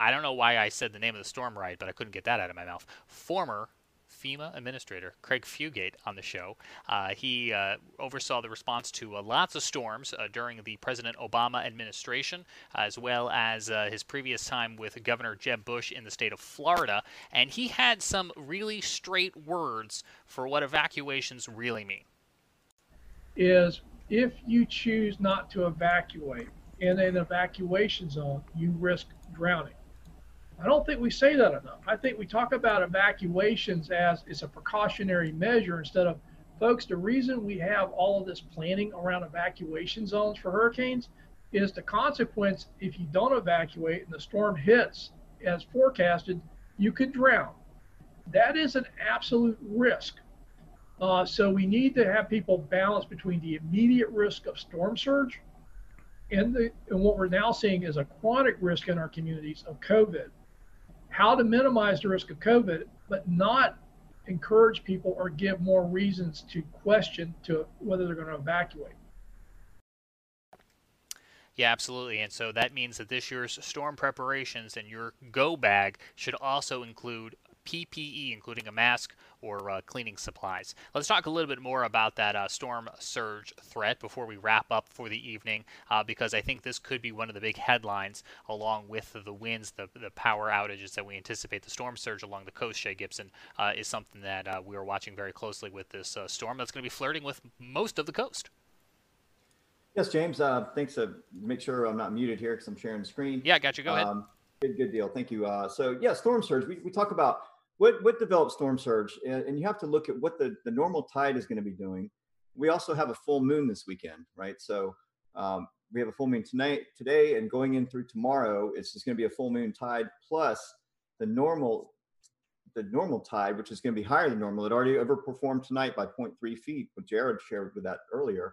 [SPEAKER 1] I don't know why I said the name of the storm right, but I couldn't get that out of my mouth. Former FEMA administrator Craig Fugate on the show. Uh, he uh, oversaw the response to uh, lots of storms uh, during the President Obama administration, as well as uh, his previous time with Governor Jeb Bush in the state of Florida. And he had some really straight words for what evacuations really mean.
[SPEAKER 9] Is if you choose not to evacuate in an evacuation zone, you risk drowning. I don't think we say that enough. I think we talk about evacuations as it's a precautionary measure instead of, folks, the reason we have all of this planning around evacuation zones for hurricanes is the consequence if you don't evacuate and the storm hits as forecasted, you could drown. That is an absolute risk. Uh, so we need to have people balance between the immediate risk of storm surge and, the, and what we're now seeing is a chronic risk in our communities of COVID how to minimize the risk of COVID, but not encourage people or give more reasons to question to whether they're going to evacuate.
[SPEAKER 1] Yeah, absolutely. And so that means that this year's storm preparations and your go bag should also include PPE, including a mask or uh, cleaning supplies. Let's talk a little bit more about that uh, storm surge threat before we wrap up for the evening, uh, because I think this could be one of the big headlines, along with the winds, the, the power outages that we anticipate. The storm surge along the coast, Shay Gibson, uh, is something that uh, we are watching very closely with this uh, storm that's going to be flirting with most of the coast.
[SPEAKER 5] Yes, James. thanks. to make sure I'm not muted here because I'm sharing the screen.
[SPEAKER 1] Yeah, got you. Go ahead. Um,
[SPEAKER 5] good, good deal. Thank you. so, yeah, storm surge. We, we talk about what what develops storm surge, and, and you have to look at what the the normal tide is going to be doing. We also have a full moon this weekend, right? So um, we have a full moon tonight, today, and going in through tomorrow, it's just going to be a full moon tide plus the normal the normal tide, which is going to be higher than normal. It already overperformed tonight by 0.3 feet, what Jared shared with that earlier.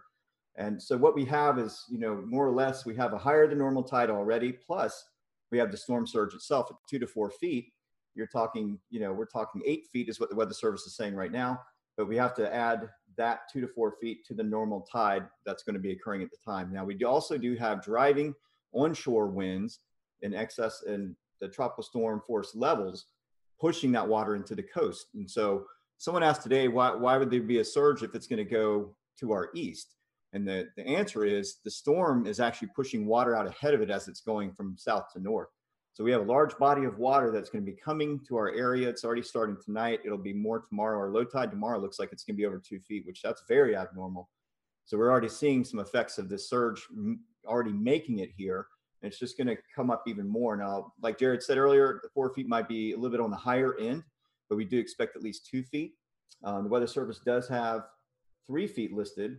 [SPEAKER 5] And so what we have is, you know, more or less, we have a higher than normal tide already. Plus, we have the storm surge itself at two to four feet you're talking, you know, we're talking eight feet is what the Weather Service is saying right now, but we have to add that two to four feet to the normal tide that's going to be occurring at the time. Now, we also do have driving onshore winds in excess in the tropical storm force levels pushing that water into the coast. And so someone asked today, why, why would there be a surge if it's going to go to our east? And the, the answer is the storm is actually pushing water out ahead of it as it's going from south to north. So we have a large body of water that's going to be coming to our area. It's already starting tonight. It'll be more tomorrow. Our low tide tomorrow looks like it's going to be over two feet, which that's very abnormal. So we're already seeing some effects of this surge already making it here. And it's just going to come up even more. Now, like Jared said earlier, the four feet might be a little bit on the higher end, but we do expect at least two feet. Um, the Weather Service does have three feet listed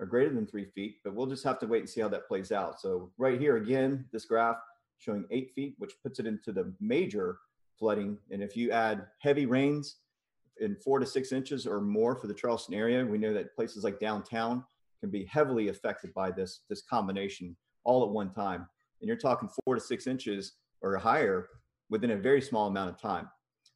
[SPEAKER 5] or greater than three feet, but we'll just have to wait and see how that plays out. So right here, again, this graph showing eight feet, which puts it into the major flooding. And if you add heavy rains in four to six inches or more for the Charleston area, we know that places like downtown can be heavily affected by this, this combination all at one time. And you're talking four to six inches or higher within a very small amount of time.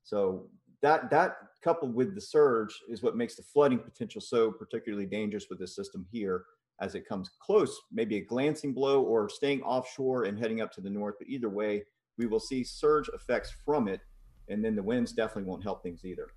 [SPEAKER 5] So that that coupled with the surge is what makes the flooding potential so particularly dangerous with this system here as it comes close, maybe a glancing blow or staying offshore and heading up to the north. But either way, we will see surge effects from it, and then the winds definitely won't help things either.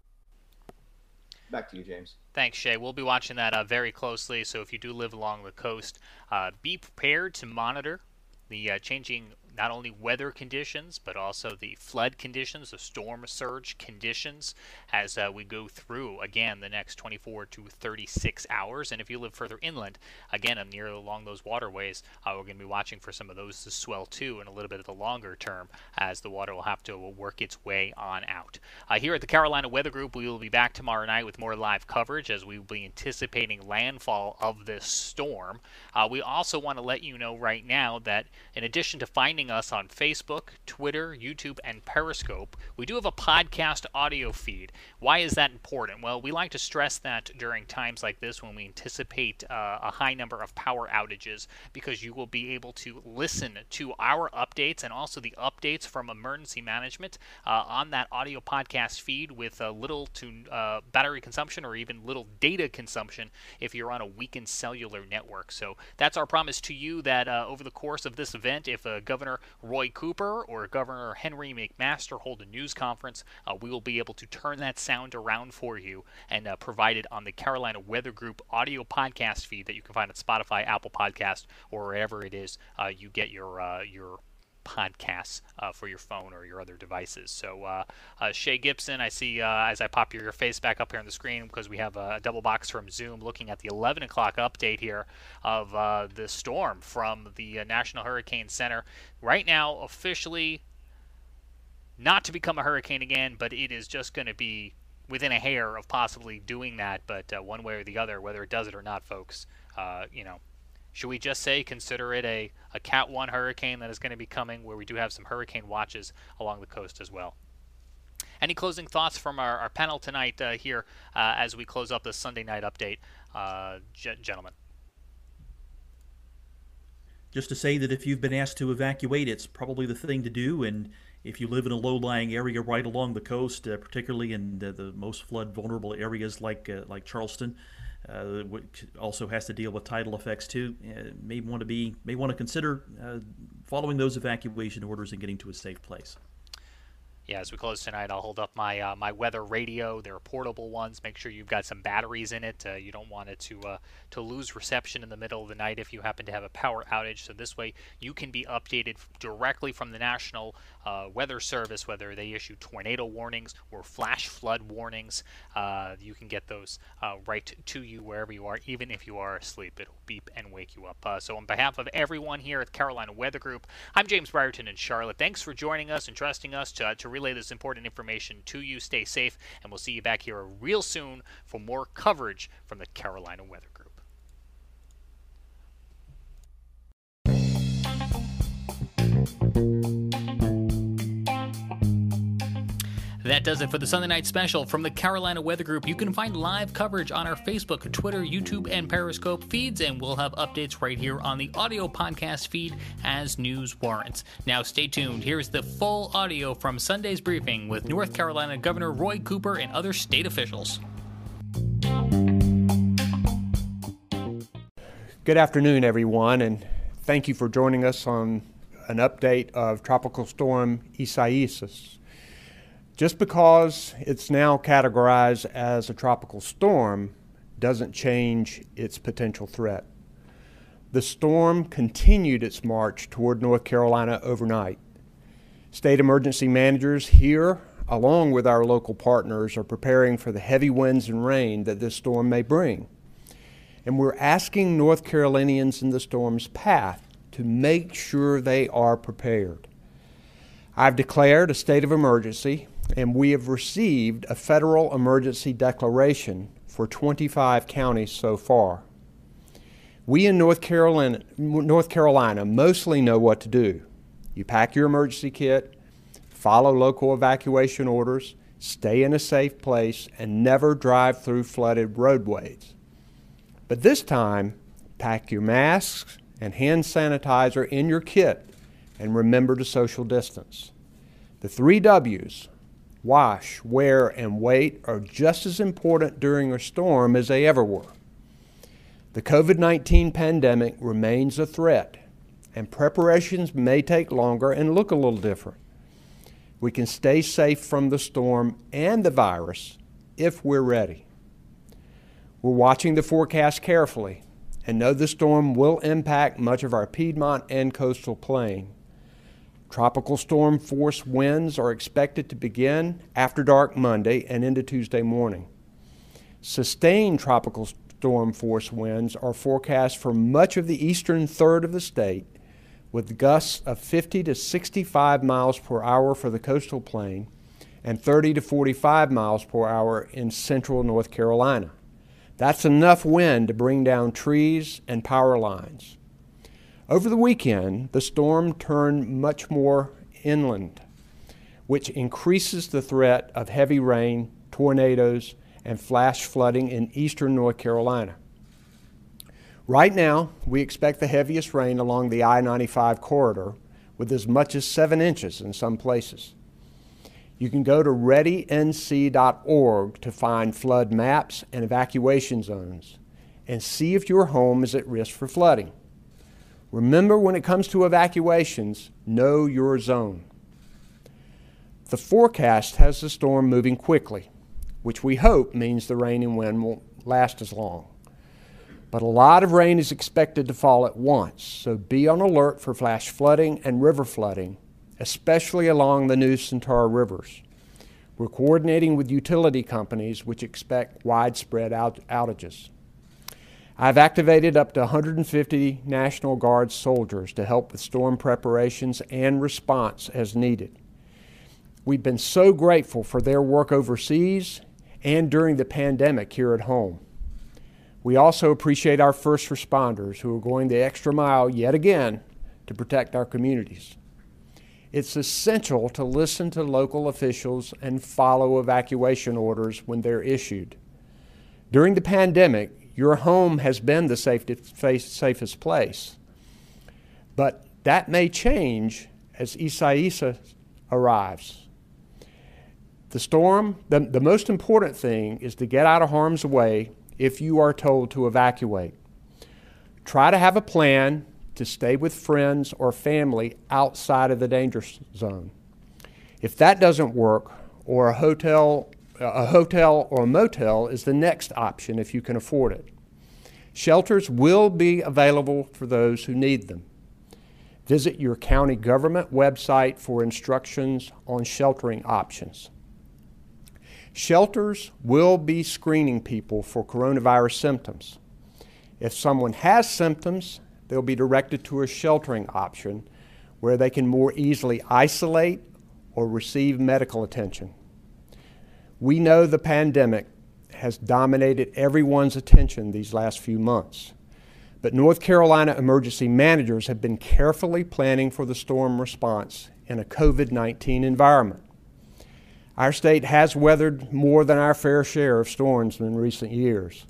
[SPEAKER 5] Back to you, James.
[SPEAKER 1] Thanks, Shay. We'll be watching that uh, very closely. So if you do live along the coast, uh, be prepared to monitor the uh, changing not only weather conditions, but also the flood conditions, the storm surge conditions as uh, we go through, again, the next 24 to 36 hours. And if you live further inland, again, I'm near along those waterways, uh, we're going to be watching for some of those to swell too in a little bit of the longer term as the water will have to work its way on out. Uh, here at the Carolina Weather Group, we will be back tomorrow night with more live coverage as we will be anticipating landfall of this storm. Uh, we also want to let you know right now that in addition to finding us on Facebook, Twitter, YouTube, and Periscope, we do have a podcast audio feed. Why is that important? Well, we like to stress that during times like this when we anticipate uh, a high number of power outages because you will be able to listen to our updates and also the updates from emergency management uh, on that audio podcast feed with little to uh, battery consumption or even little data consumption if you're on a weakened cellular network. So that's our promise to you that uh, over the course of this event, if a governor Roy Cooper or Governor Henry McMaster hold a news conference, uh, we will be able to turn that sound around for you and uh, provide it on the Carolina Weather Group audio podcast feed that you can find at Spotify, Apple Podcast, or wherever it is uh, you get your uh, your podcasts uh, for your phone or your other devices. So, uh, uh, Shay Gibson, I see uh, as I pop your face back up here on the screen because we have a double box from Zoom looking at the 11 o'clock update here of uh, the storm from the uh, National Hurricane Center. Right now, officially not to become a hurricane again, but it is just going to be within a hair of possibly doing that. But one way or the other, whether it does it or not, folks, you know, should we just say consider it a, a Cat 1 hurricane that is going to be coming, where we do have some hurricane watches along the coast as well? Any closing thoughts from our, our panel tonight uh, here uh, as we close up the Sunday night update, uh, gentlemen?
[SPEAKER 2] Just to say that if you've been asked to evacuate, it's probably the thing to do. And if you live in a low-lying area right along the coast, uh, particularly in the, the, most flood vulnerable areas like uh, like Charleston, uh, also has to deal with tidal effects too. Uh, may want to be may want to consider uh, following those evacuation orders and getting to a safe place
[SPEAKER 1] yeah, as we close tonight, I'll hold up my uh, my weather radio. They're portable ones. Make sure you've got some batteries in it. Uh, you don't want it to uh, to lose reception in the middle of the night if you happen to have a power outage. So this way, you can be updated directly from the National uh, Weather Service, whether they issue tornado warnings or flash flood warnings. Uh, you can get those uh, right to you wherever you are, even if you are asleep. It'll beep and wake you up. so on behalf of everyone here at Carolina Weather Group, I'm James Brierton in Charlotte. Thanks for joining us and trusting us to to relay this important information to you. Stay safe, and we'll see you back here real soon for more coverage from the Carolina Weather Group. That does it for the Sunday night special from the Carolina Weather Group. You can find live coverage on our Facebook, Twitter, YouTube, and Periscope feeds, and we'll have updates right here on the audio podcast feed as news warrants. Now, stay tuned. Here's the full audio from Sunday's briefing with North Carolina Governor Roy Cooper and other state officials.
[SPEAKER 7] Good afternoon, everyone, and thank you for joining us on an update of Tropical Storm Isaias. Just because it's now categorized as a tropical storm doesn't change its potential threat. The storm continued its march toward North Carolina overnight. State emergency managers here, along with our local partners, are preparing for the heavy winds and rain that this storm may bring. and we're asking North Carolinians in the storm's path to make sure they are prepared. I've declared a state of emergency, and we have received a federal emergency declaration for 25 counties so far. We in North Carolina, North Carolina mostly know what to do. You pack your emergency kit, follow local evacuation orders, stay in a safe place, and never drive through flooded roadways. But this time, pack your masks and hand sanitizer in your kit and remember to social distance. The three W's wash, wear, and wait are just as important during a storm as they ever were. The COVID 19 pandemic remains a threat, and preparations may take longer and look a little different. We can stay safe from the storm and the virus if we're ready. We're watching the forecast carefully and know the storm will impact much of our Piedmont and coastal plain. Tropical storm force winds are expected to begin after dark Monday and into Tuesday morning. Sustained tropical storm force winds are forecast for much of the eastern third of the state with gusts of 50 to 65 miles per hour for the coastal plain and 30 to 45 miles per hour in central North Carolina. That's enough wind to bring down trees and power lines. Over the weekend, the storm turned much more inland, which increases the threat of heavy rain, tornadoes, and flash flooding in eastern North Carolina. Right now, we expect the heaviest rain along the I 95 corridor with as much as seven inches in some places. You can go to readync.org to find flood maps and evacuation zones and see if your home is at risk for flooding. Remember, when it comes to evacuations, know your zone. The forecast has the storm moving quickly, which we hope means the rain and wind won't last as long. But a lot of rain is expected to fall at once, so be on alert for flash flooding and river flooding especially along the Neuse and Tar rivers. We're coordinating with utility companies which expect widespread out- outages. I've activated up to 150 National Guard soldiers to help with storm preparations and response as needed. We've been so grateful for their work overseas and during the pandemic here at home. We also appreciate our first responders who are going the extra mile yet again to protect our communities. It's essential to listen to local officials and follow evacuation orders when they're issued. During the pandemic, your home has been the safest place. But that may change as Isaias arrives. The storm, the, the most important thing is to get out of harm's way if you are told to evacuate. Try to have a plan to stay with friends or family outside of the danger zone. If that doesn't work, or a hotel, a hotel or a motel is the next option if you can afford it. Shelters will be available for those who need them. Visit your county government website for instructions on sheltering options. Shelters will be screening people for coronavirus symptoms. If someone has symptoms, they'll be directed to a sheltering option where they can more easily isolate or receive medical attention. We know the pandemic has dominated everyone's attention these last few months, but North Carolina emergency managers have been carefully planning for the storm response in a COVID 19 environment. Our state has weathered more than our fair share of storms in recent years.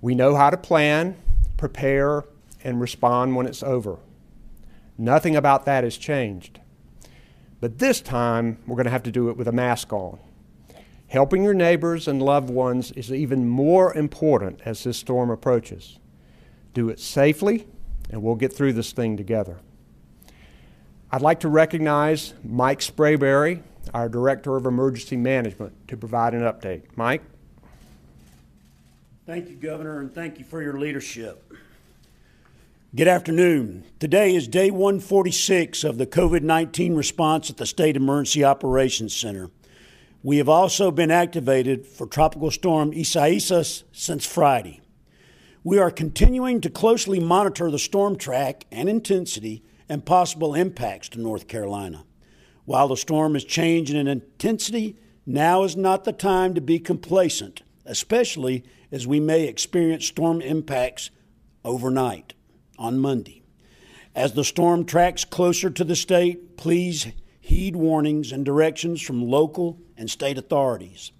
[SPEAKER 7] We know how to plan, prepare, and respond when it's over. Nothing about that has changed. But this time, we're going to have to do it with a mask on. Helping your neighbors and loved ones is even more important as this storm approaches. Do it safely, and we'll get through this thing together. I'd like to recognize Mike Sprayberry, our Director of Emergency Management, to provide an update. Mike?
[SPEAKER 8] Thank you, Governor, and thank you for your leadership. Good afternoon. Today is day 146 of the COVID 19 response at the State Emergency Operations Center. We have also been activated for Tropical Storm Isaias since Friday. We are continuing to closely monitor the storm track and intensity and possible impacts to North Carolina. While the storm is changing in intensity, now is not the time to be complacent, especially as we may experience storm impacts overnight on Monday. As the storm tracks closer to the state, please heed warnings and directions from local and state authorities.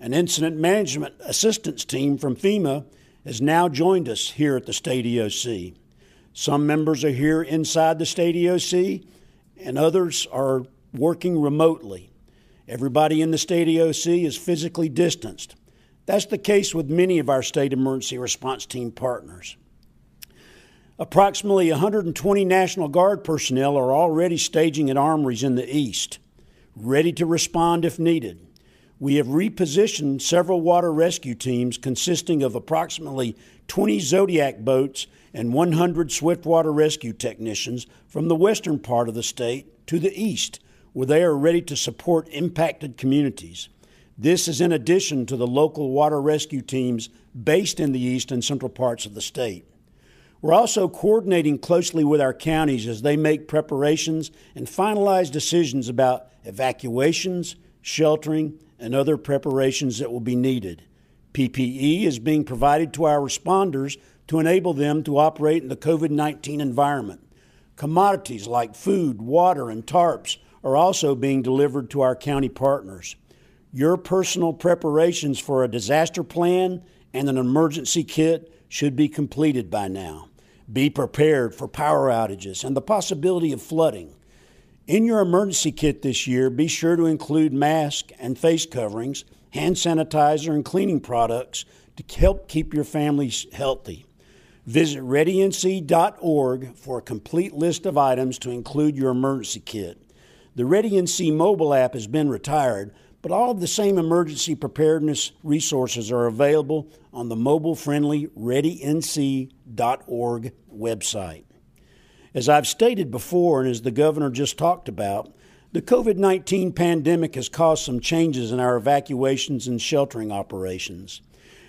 [SPEAKER 8] An incident management assistance team from FEMA has now joined us here at the state EOC. Some members are here inside the state EOC, and others are working remotely. Everybody in the state EOC is physically distanced. That's the case with many of our state emergency response team partners. Approximately 120 National Guard personnel are already staging at armories in the east, ready to respond if needed. We have repositioned several water rescue teams consisting of approximately 20 Zodiac boats and 100 swiftwater rescue technicians from the western part of the state to the east, where they are ready to support impacted communities. This is in addition to the local water rescue teams based in the east and central parts of the state. We're also coordinating closely with our counties as they make preparations and finalize decisions about evacuations, sheltering, and other preparations that will be needed. PPE is being provided to our responders to enable them to operate in the COVID 19 environment. Commodities like food, water, and tarps are also being delivered to our county partners. Your personal preparations for a disaster plan and an emergency kit should be completed by now. Be prepared for power outages and the possibility of flooding. In your emergency kit this year, be sure to include masks and face coverings, hand sanitizer, and cleaning products to help keep your families healthy. Visit readync.org for a complete list of items to include your emergency kit. The ReadyNC mobile app has been retired, but all of the same emergency preparedness resources are available on the mobile friendly readync.org website. As I've stated before, and as the governor just talked about, the COVID 19 pandemic has caused some changes in our evacuations and sheltering operations.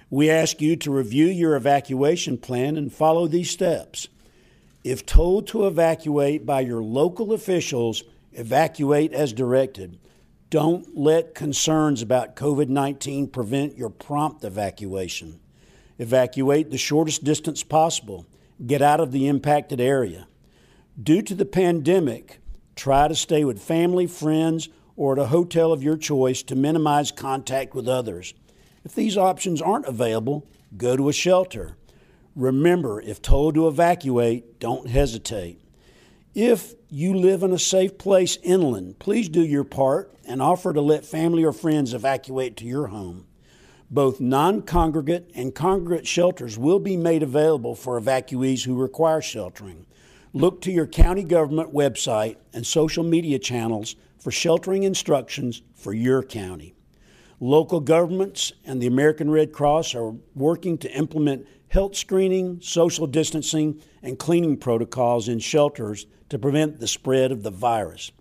[SPEAKER 8] We ask you to review your evacuation plan and follow these steps. If told to evacuate by your local officials, evacuate as directed. Don't let concerns about COVID 19 prevent your prompt evacuation. Evacuate the shortest distance possible. Get out of the impacted area. Due to the pandemic, try to stay with family, friends, or at a hotel of your choice to minimize contact with others. If these options aren't available, go to a shelter. Remember, if told to evacuate, don't hesitate. If you live in a safe place inland, please do your part and offer to let family or friends evacuate to your home. Both non congregate and congregate shelters will be made available for evacuees who require sheltering. Look to your county government website and social media channels for sheltering instructions for your county. Local governments and the American Red Cross are working to implement health screening, social distancing, and cleaning protocols in shelters to prevent the spread of the virus.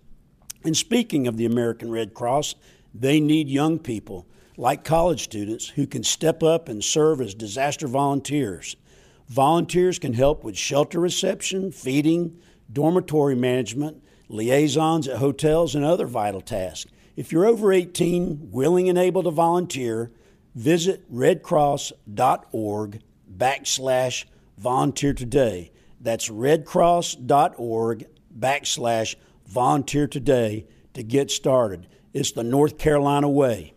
[SPEAKER 8] And speaking of the American Red Cross, they need young people like college students who can step up and serve as disaster volunteers. Volunteers can help with shelter reception, feeding, dormitory management, liaisons at hotels, and other vital tasks. If you're over 18, willing and able to volunteer, visit redcross.org backslash volunteer today. That's redcross.org backslash volunteer today to get started. It's the North Carolina way.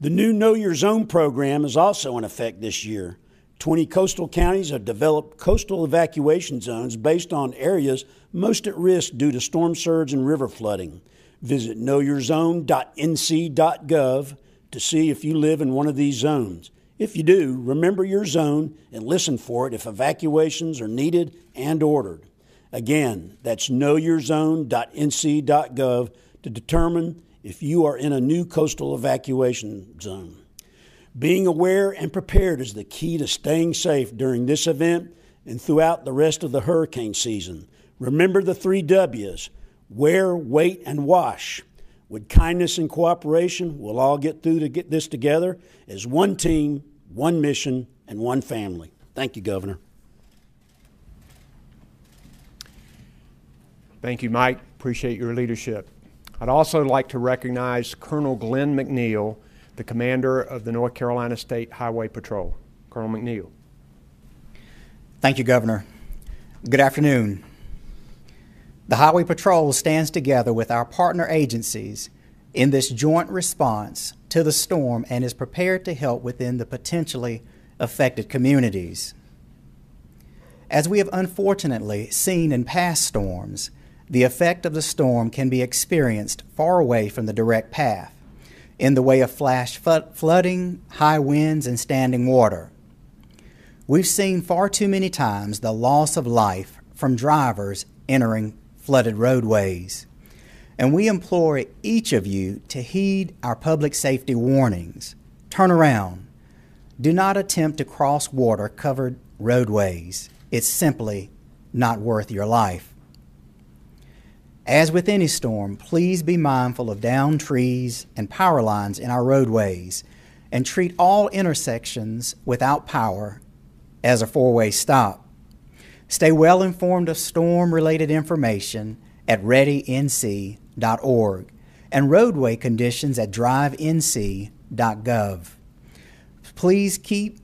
[SPEAKER 8] The new Know Your Zone program is also in effect this year. 20 coastal counties have developed coastal evacuation zones based on areas most at risk due to storm surge and river flooding. Visit knowyourzone.nc.gov to see if you live in one of these zones. If you do, remember your zone and listen for it if evacuations are needed and ordered. Again, that's knowyourzone.nc.gov to determine if you are in a new coastal evacuation zone. Being aware and prepared is the key to staying safe during this event and throughout the rest of the hurricane season. Remember the three W's wear, wait, and wash. With kindness and cooperation, we'll all get through to get this together as one team, one mission, and one family. Thank you, Governor.
[SPEAKER 7] Thank you, Mike. Appreciate your leadership. I'd also like to recognize Colonel Glenn McNeil, the commander of the North Carolina State Highway Patrol. Colonel McNeil.
[SPEAKER 10] Thank you, Governor. Good afternoon. The Highway Patrol stands together with our partner agencies in this joint response to the storm and is prepared to help within the potentially affected communities. As we have unfortunately seen in past storms, the effect of the storm can be experienced far away from the direct path in the way of flash flooding, high winds, and standing water. We've seen far too many times the loss of life from drivers entering flooded roadways. And we implore each of you to heed our public safety warnings. Turn around. Do not attempt to cross water covered roadways. It's simply not worth your life. As with any storm, please be mindful of downed trees and power lines in our roadways and treat all intersections without power as a four way stop. Stay well informed of storm related information at readync.org and roadway conditions at drivenc.gov. Please keep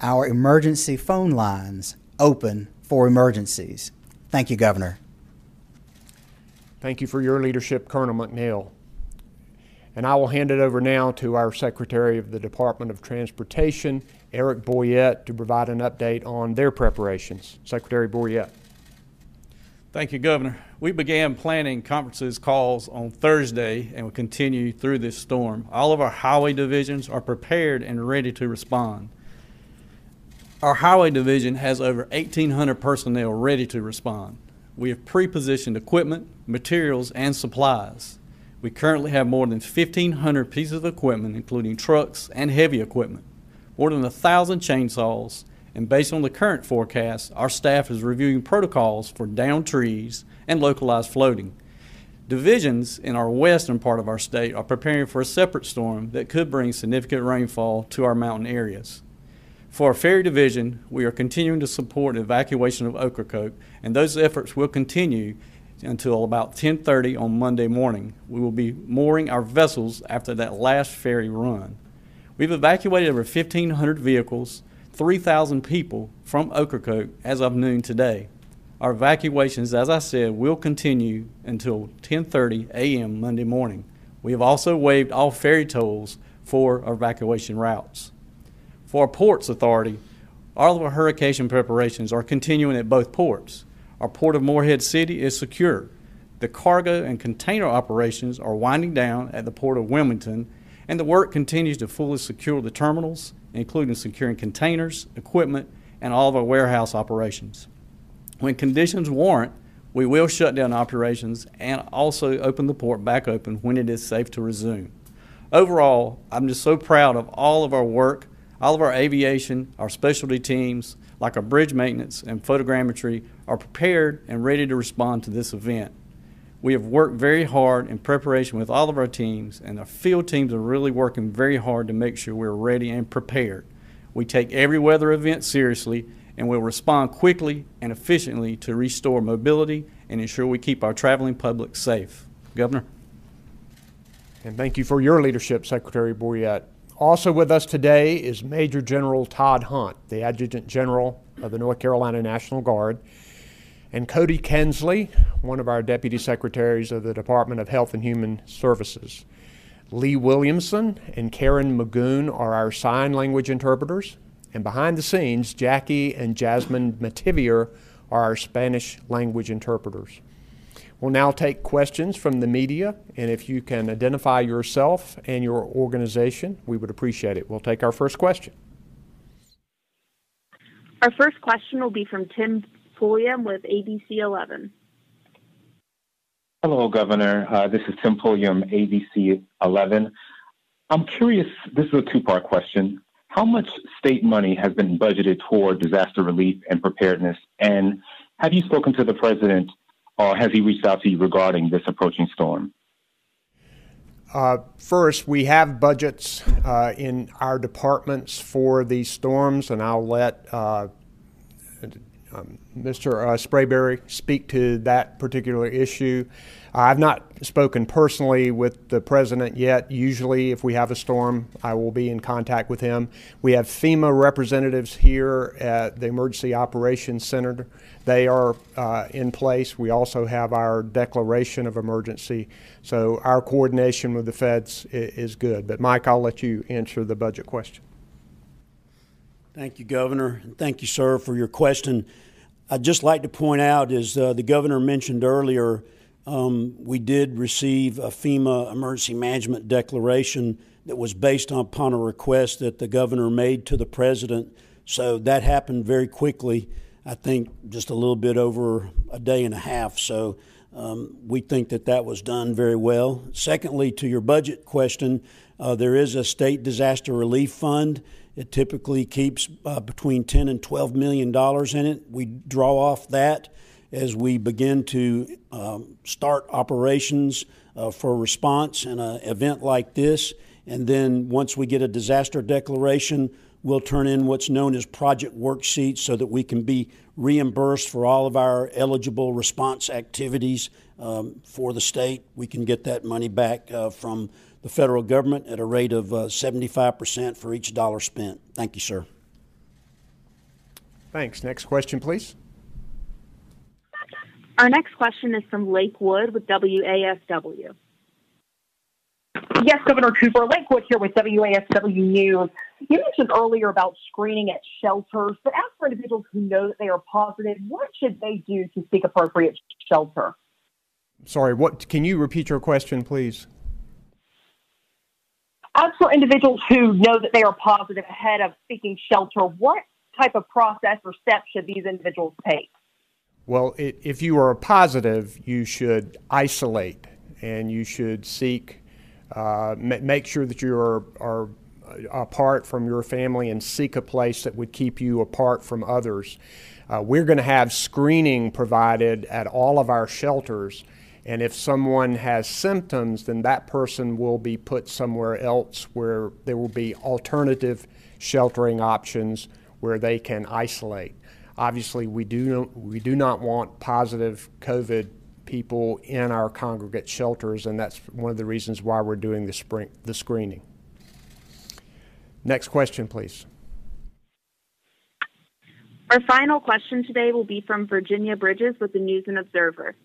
[SPEAKER 10] our emergency phone lines open for emergencies. Thank you, Governor.
[SPEAKER 7] Thank you for your leadership, Colonel McNeil. And I will hand it over now to our Secretary of the Department of Transportation, Eric Boyette, to provide an update on their preparations. Secretary Boyette.
[SPEAKER 11] Thank you, Governor. We began planning conferences calls on Thursday and will continue through this storm. All of our highway divisions are prepared and ready to respond. Our highway division has over 1,800 personnel ready to respond. We have pre positioned equipment, materials, and supplies. We currently have more than 1,500 pieces of equipment, including trucks and heavy equipment, more than 1,000 chainsaws, and based on the current forecast, our staff is reviewing protocols for downed trees and localized floating. Divisions in our western part of our state are preparing for a separate storm that could bring significant rainfall to our mountain areas. For our ferry division, we are continuing to support evacuation of Ocracoke, and those efforts will continue until about 10:30 on Monday morning. We will be mooring our vessels after that last ferry run. We've evacuated over 1,500 vehicles 3,000 people from Ocracoke as of noon today. Our evacuations, as I said, will continue until 10:30 a.m. Monday morning. We have also waived all ferry tolls for our evacuation routes. For our ports authority, all of our hurricane preparations are continuing at both ports. Our port of Morehead City is secure. The cargo and container operations are winding down at the port of Wilmington, and the work continues to fully secure the terminals including securing containers, equipment, and all of our warehouse operations. When conditions warrant, we will shut down operations and also open the port back open when it is safe to resume. Overall, I'm just so proud of all of our work, all of our aviation, our specialty teams, like our bridge maintenance and photogrammetry, are prepared and ready to respond to this event. We have worked very hard in preparation with all of our teams, and our field teams are really working very hard to make sure we're ready and prepared. We take every weather event seriously and we will respond quickly and efficiently to restore mobility and ensure we keep our traveling public safe. Governor.
[SPEAKER 7] And thank you for your leadership, Secretary Boyette. Also with us today is Major General Todd Hunt, the Adjutant General of the North Carolina National Guard and Cody Kinsley, one of our deputy secretaries of the Department of Health and Human Services. Lee Williamson and Karen Magoon are our sign language interpreters. And behind the scenes, Jackie and Jasmine Mativier are our Spanish language interpreters. We'll now take questions from the media, and if you can identify yourself and your organization, we would appreciate it. We'll take our first question.
[SPEAKER 12] Our first question will be from Tim Pulliam with ABC 11.
[SPEAKER 13] Hello, Governor. Uh, this is Tim Pulliam, ABC 11. I'm curious, this is a two part question. How much state money has been budgeted toward disaster relief and preparedness? And have you spoken to the president or has he reached out to you regarding this approaching storm?
[SPEAKER 7] Uh, first, we have budgets uh, in our departments for these storms, and I'll let uh, um, Mr. Uh, Sprayberry speak to that particular issue. I've not spoken personally with the president yet. Usually, if we have a storm, I will be in contact with him. We have FEMA representatives here at the Emergency Operations Center. They are uh, in place. We also have our declaration of emergency. So our coordination with the feds is, is good. But Mike, I'll let you answer the budget question.
[SPEAKER 8] Thank you, Governor. And thank you, sir, for your question. I'd just like to point out, as uh, the governor mentioned earlier, um, we did receive a FEMA emergency management declaration that was based upon a request that the governor made to the president. So that happened very quickly. I think just a little bit over a day and a half. So um, we think that that was done very well. Secondly, to your budget question, uh, there is a state disaster relief fund. It typically keeps uh, between 10 and 12 million dollars in it. We draw off that as we begin to um, start operations uh, for response in an event like this. And then once we get a disaster declaration, we'll turn in what's known as project worksheets so that we can be reimbursed for all of our eligible response activities um, for the state. We can get that money back uh, from the federal government at a rate of uh, 75% for each dollar spent. Thank you, sir.
[SPEAKER 7] Thanks. Next question, please.
[SPEAKER 12] Our next question is from Lake Wood with WASW.
[SPEAKER 14] Yes, Governor Cooper. Lakewood here with WASW News. You mentioned earlier about screening at shelters, but as for individuals who know that they are positive, what should they do to seek appropriate shelter?
[SPEAKER 7] Sorry, what can you repeat your question, please?
[SPEAKER 14] As for individuals who know that they are positive ahead of seeking shelter, what type of process or steps should these individuals take?
[SPEAKER 7] Well, it, if you are a positive, you should isolate and you should seek, uh, make sure that you are, are apart from your family and seek a place that would keep you apart from others. Uh, we're going to have screening provided at all of our shelters. And if someone has symptoms, then that person will be put somewhere else where there will be alternative sheltering options where they can isolate. Obviously, we do, we do not want positive COVID people in our congregate shelters, and that's one of the reasons why we're doing the, spring, the screening. Next question, please.
[SPEAKER 12] Our final question today will be from Virginia Bridges with the News and Observer.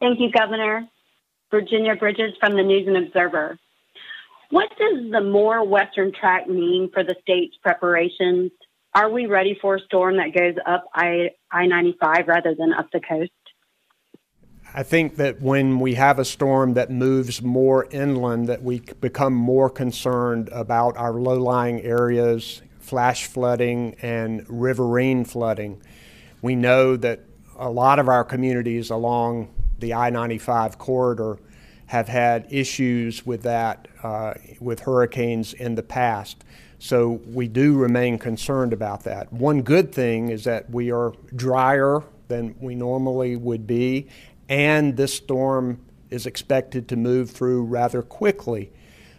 [SPEAKER 15] Thank you, Governor. Virginia Bridges from the News and Observer. What does the more western track mean for the state's preparations are we ready for a storm that goes up I I 95 rather than up the coast?
[SPEAKER 7] I think that when we have a storm that moves more inland, that we become more concerned about our low-lying areas, flash flooding, and riverine flooding. We know that a lot of our communities along the I-95 corridor have had issues with that, uh, with hurricanes in the past. So we do remain concerned about that. One good thing is that we are drier than we normally would be, and this storm is expected to move through rather quickly.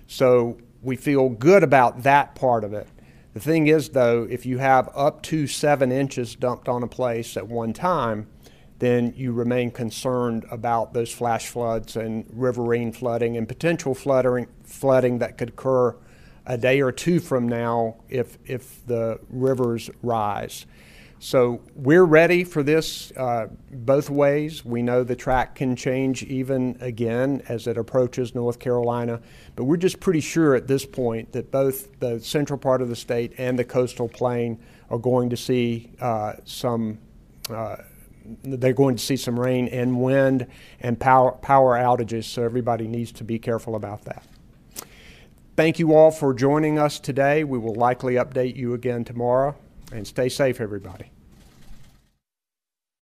[SPEAKER 7] So we feel good about that part of it. The thing is, though, if you have up to seven inches dumped on a place at one time, then you remain concerned about those flash floods and riverine flooding and potential flooding, flooding that could occur a day or two from now if, if the rivers rise. So we're ready for this uh, both ways. We know the track can change even again as it approaches North Carolina, but we're just pretty sure at this point that both the central part of the state and the coastal plain are going to see uh, some. Uh, they're going to see some rain and wind and power, power outages, so everybody needs to be careful about that. Thank you all for joining us today. We will likely update you again tomorrow. And stay safe, everybody.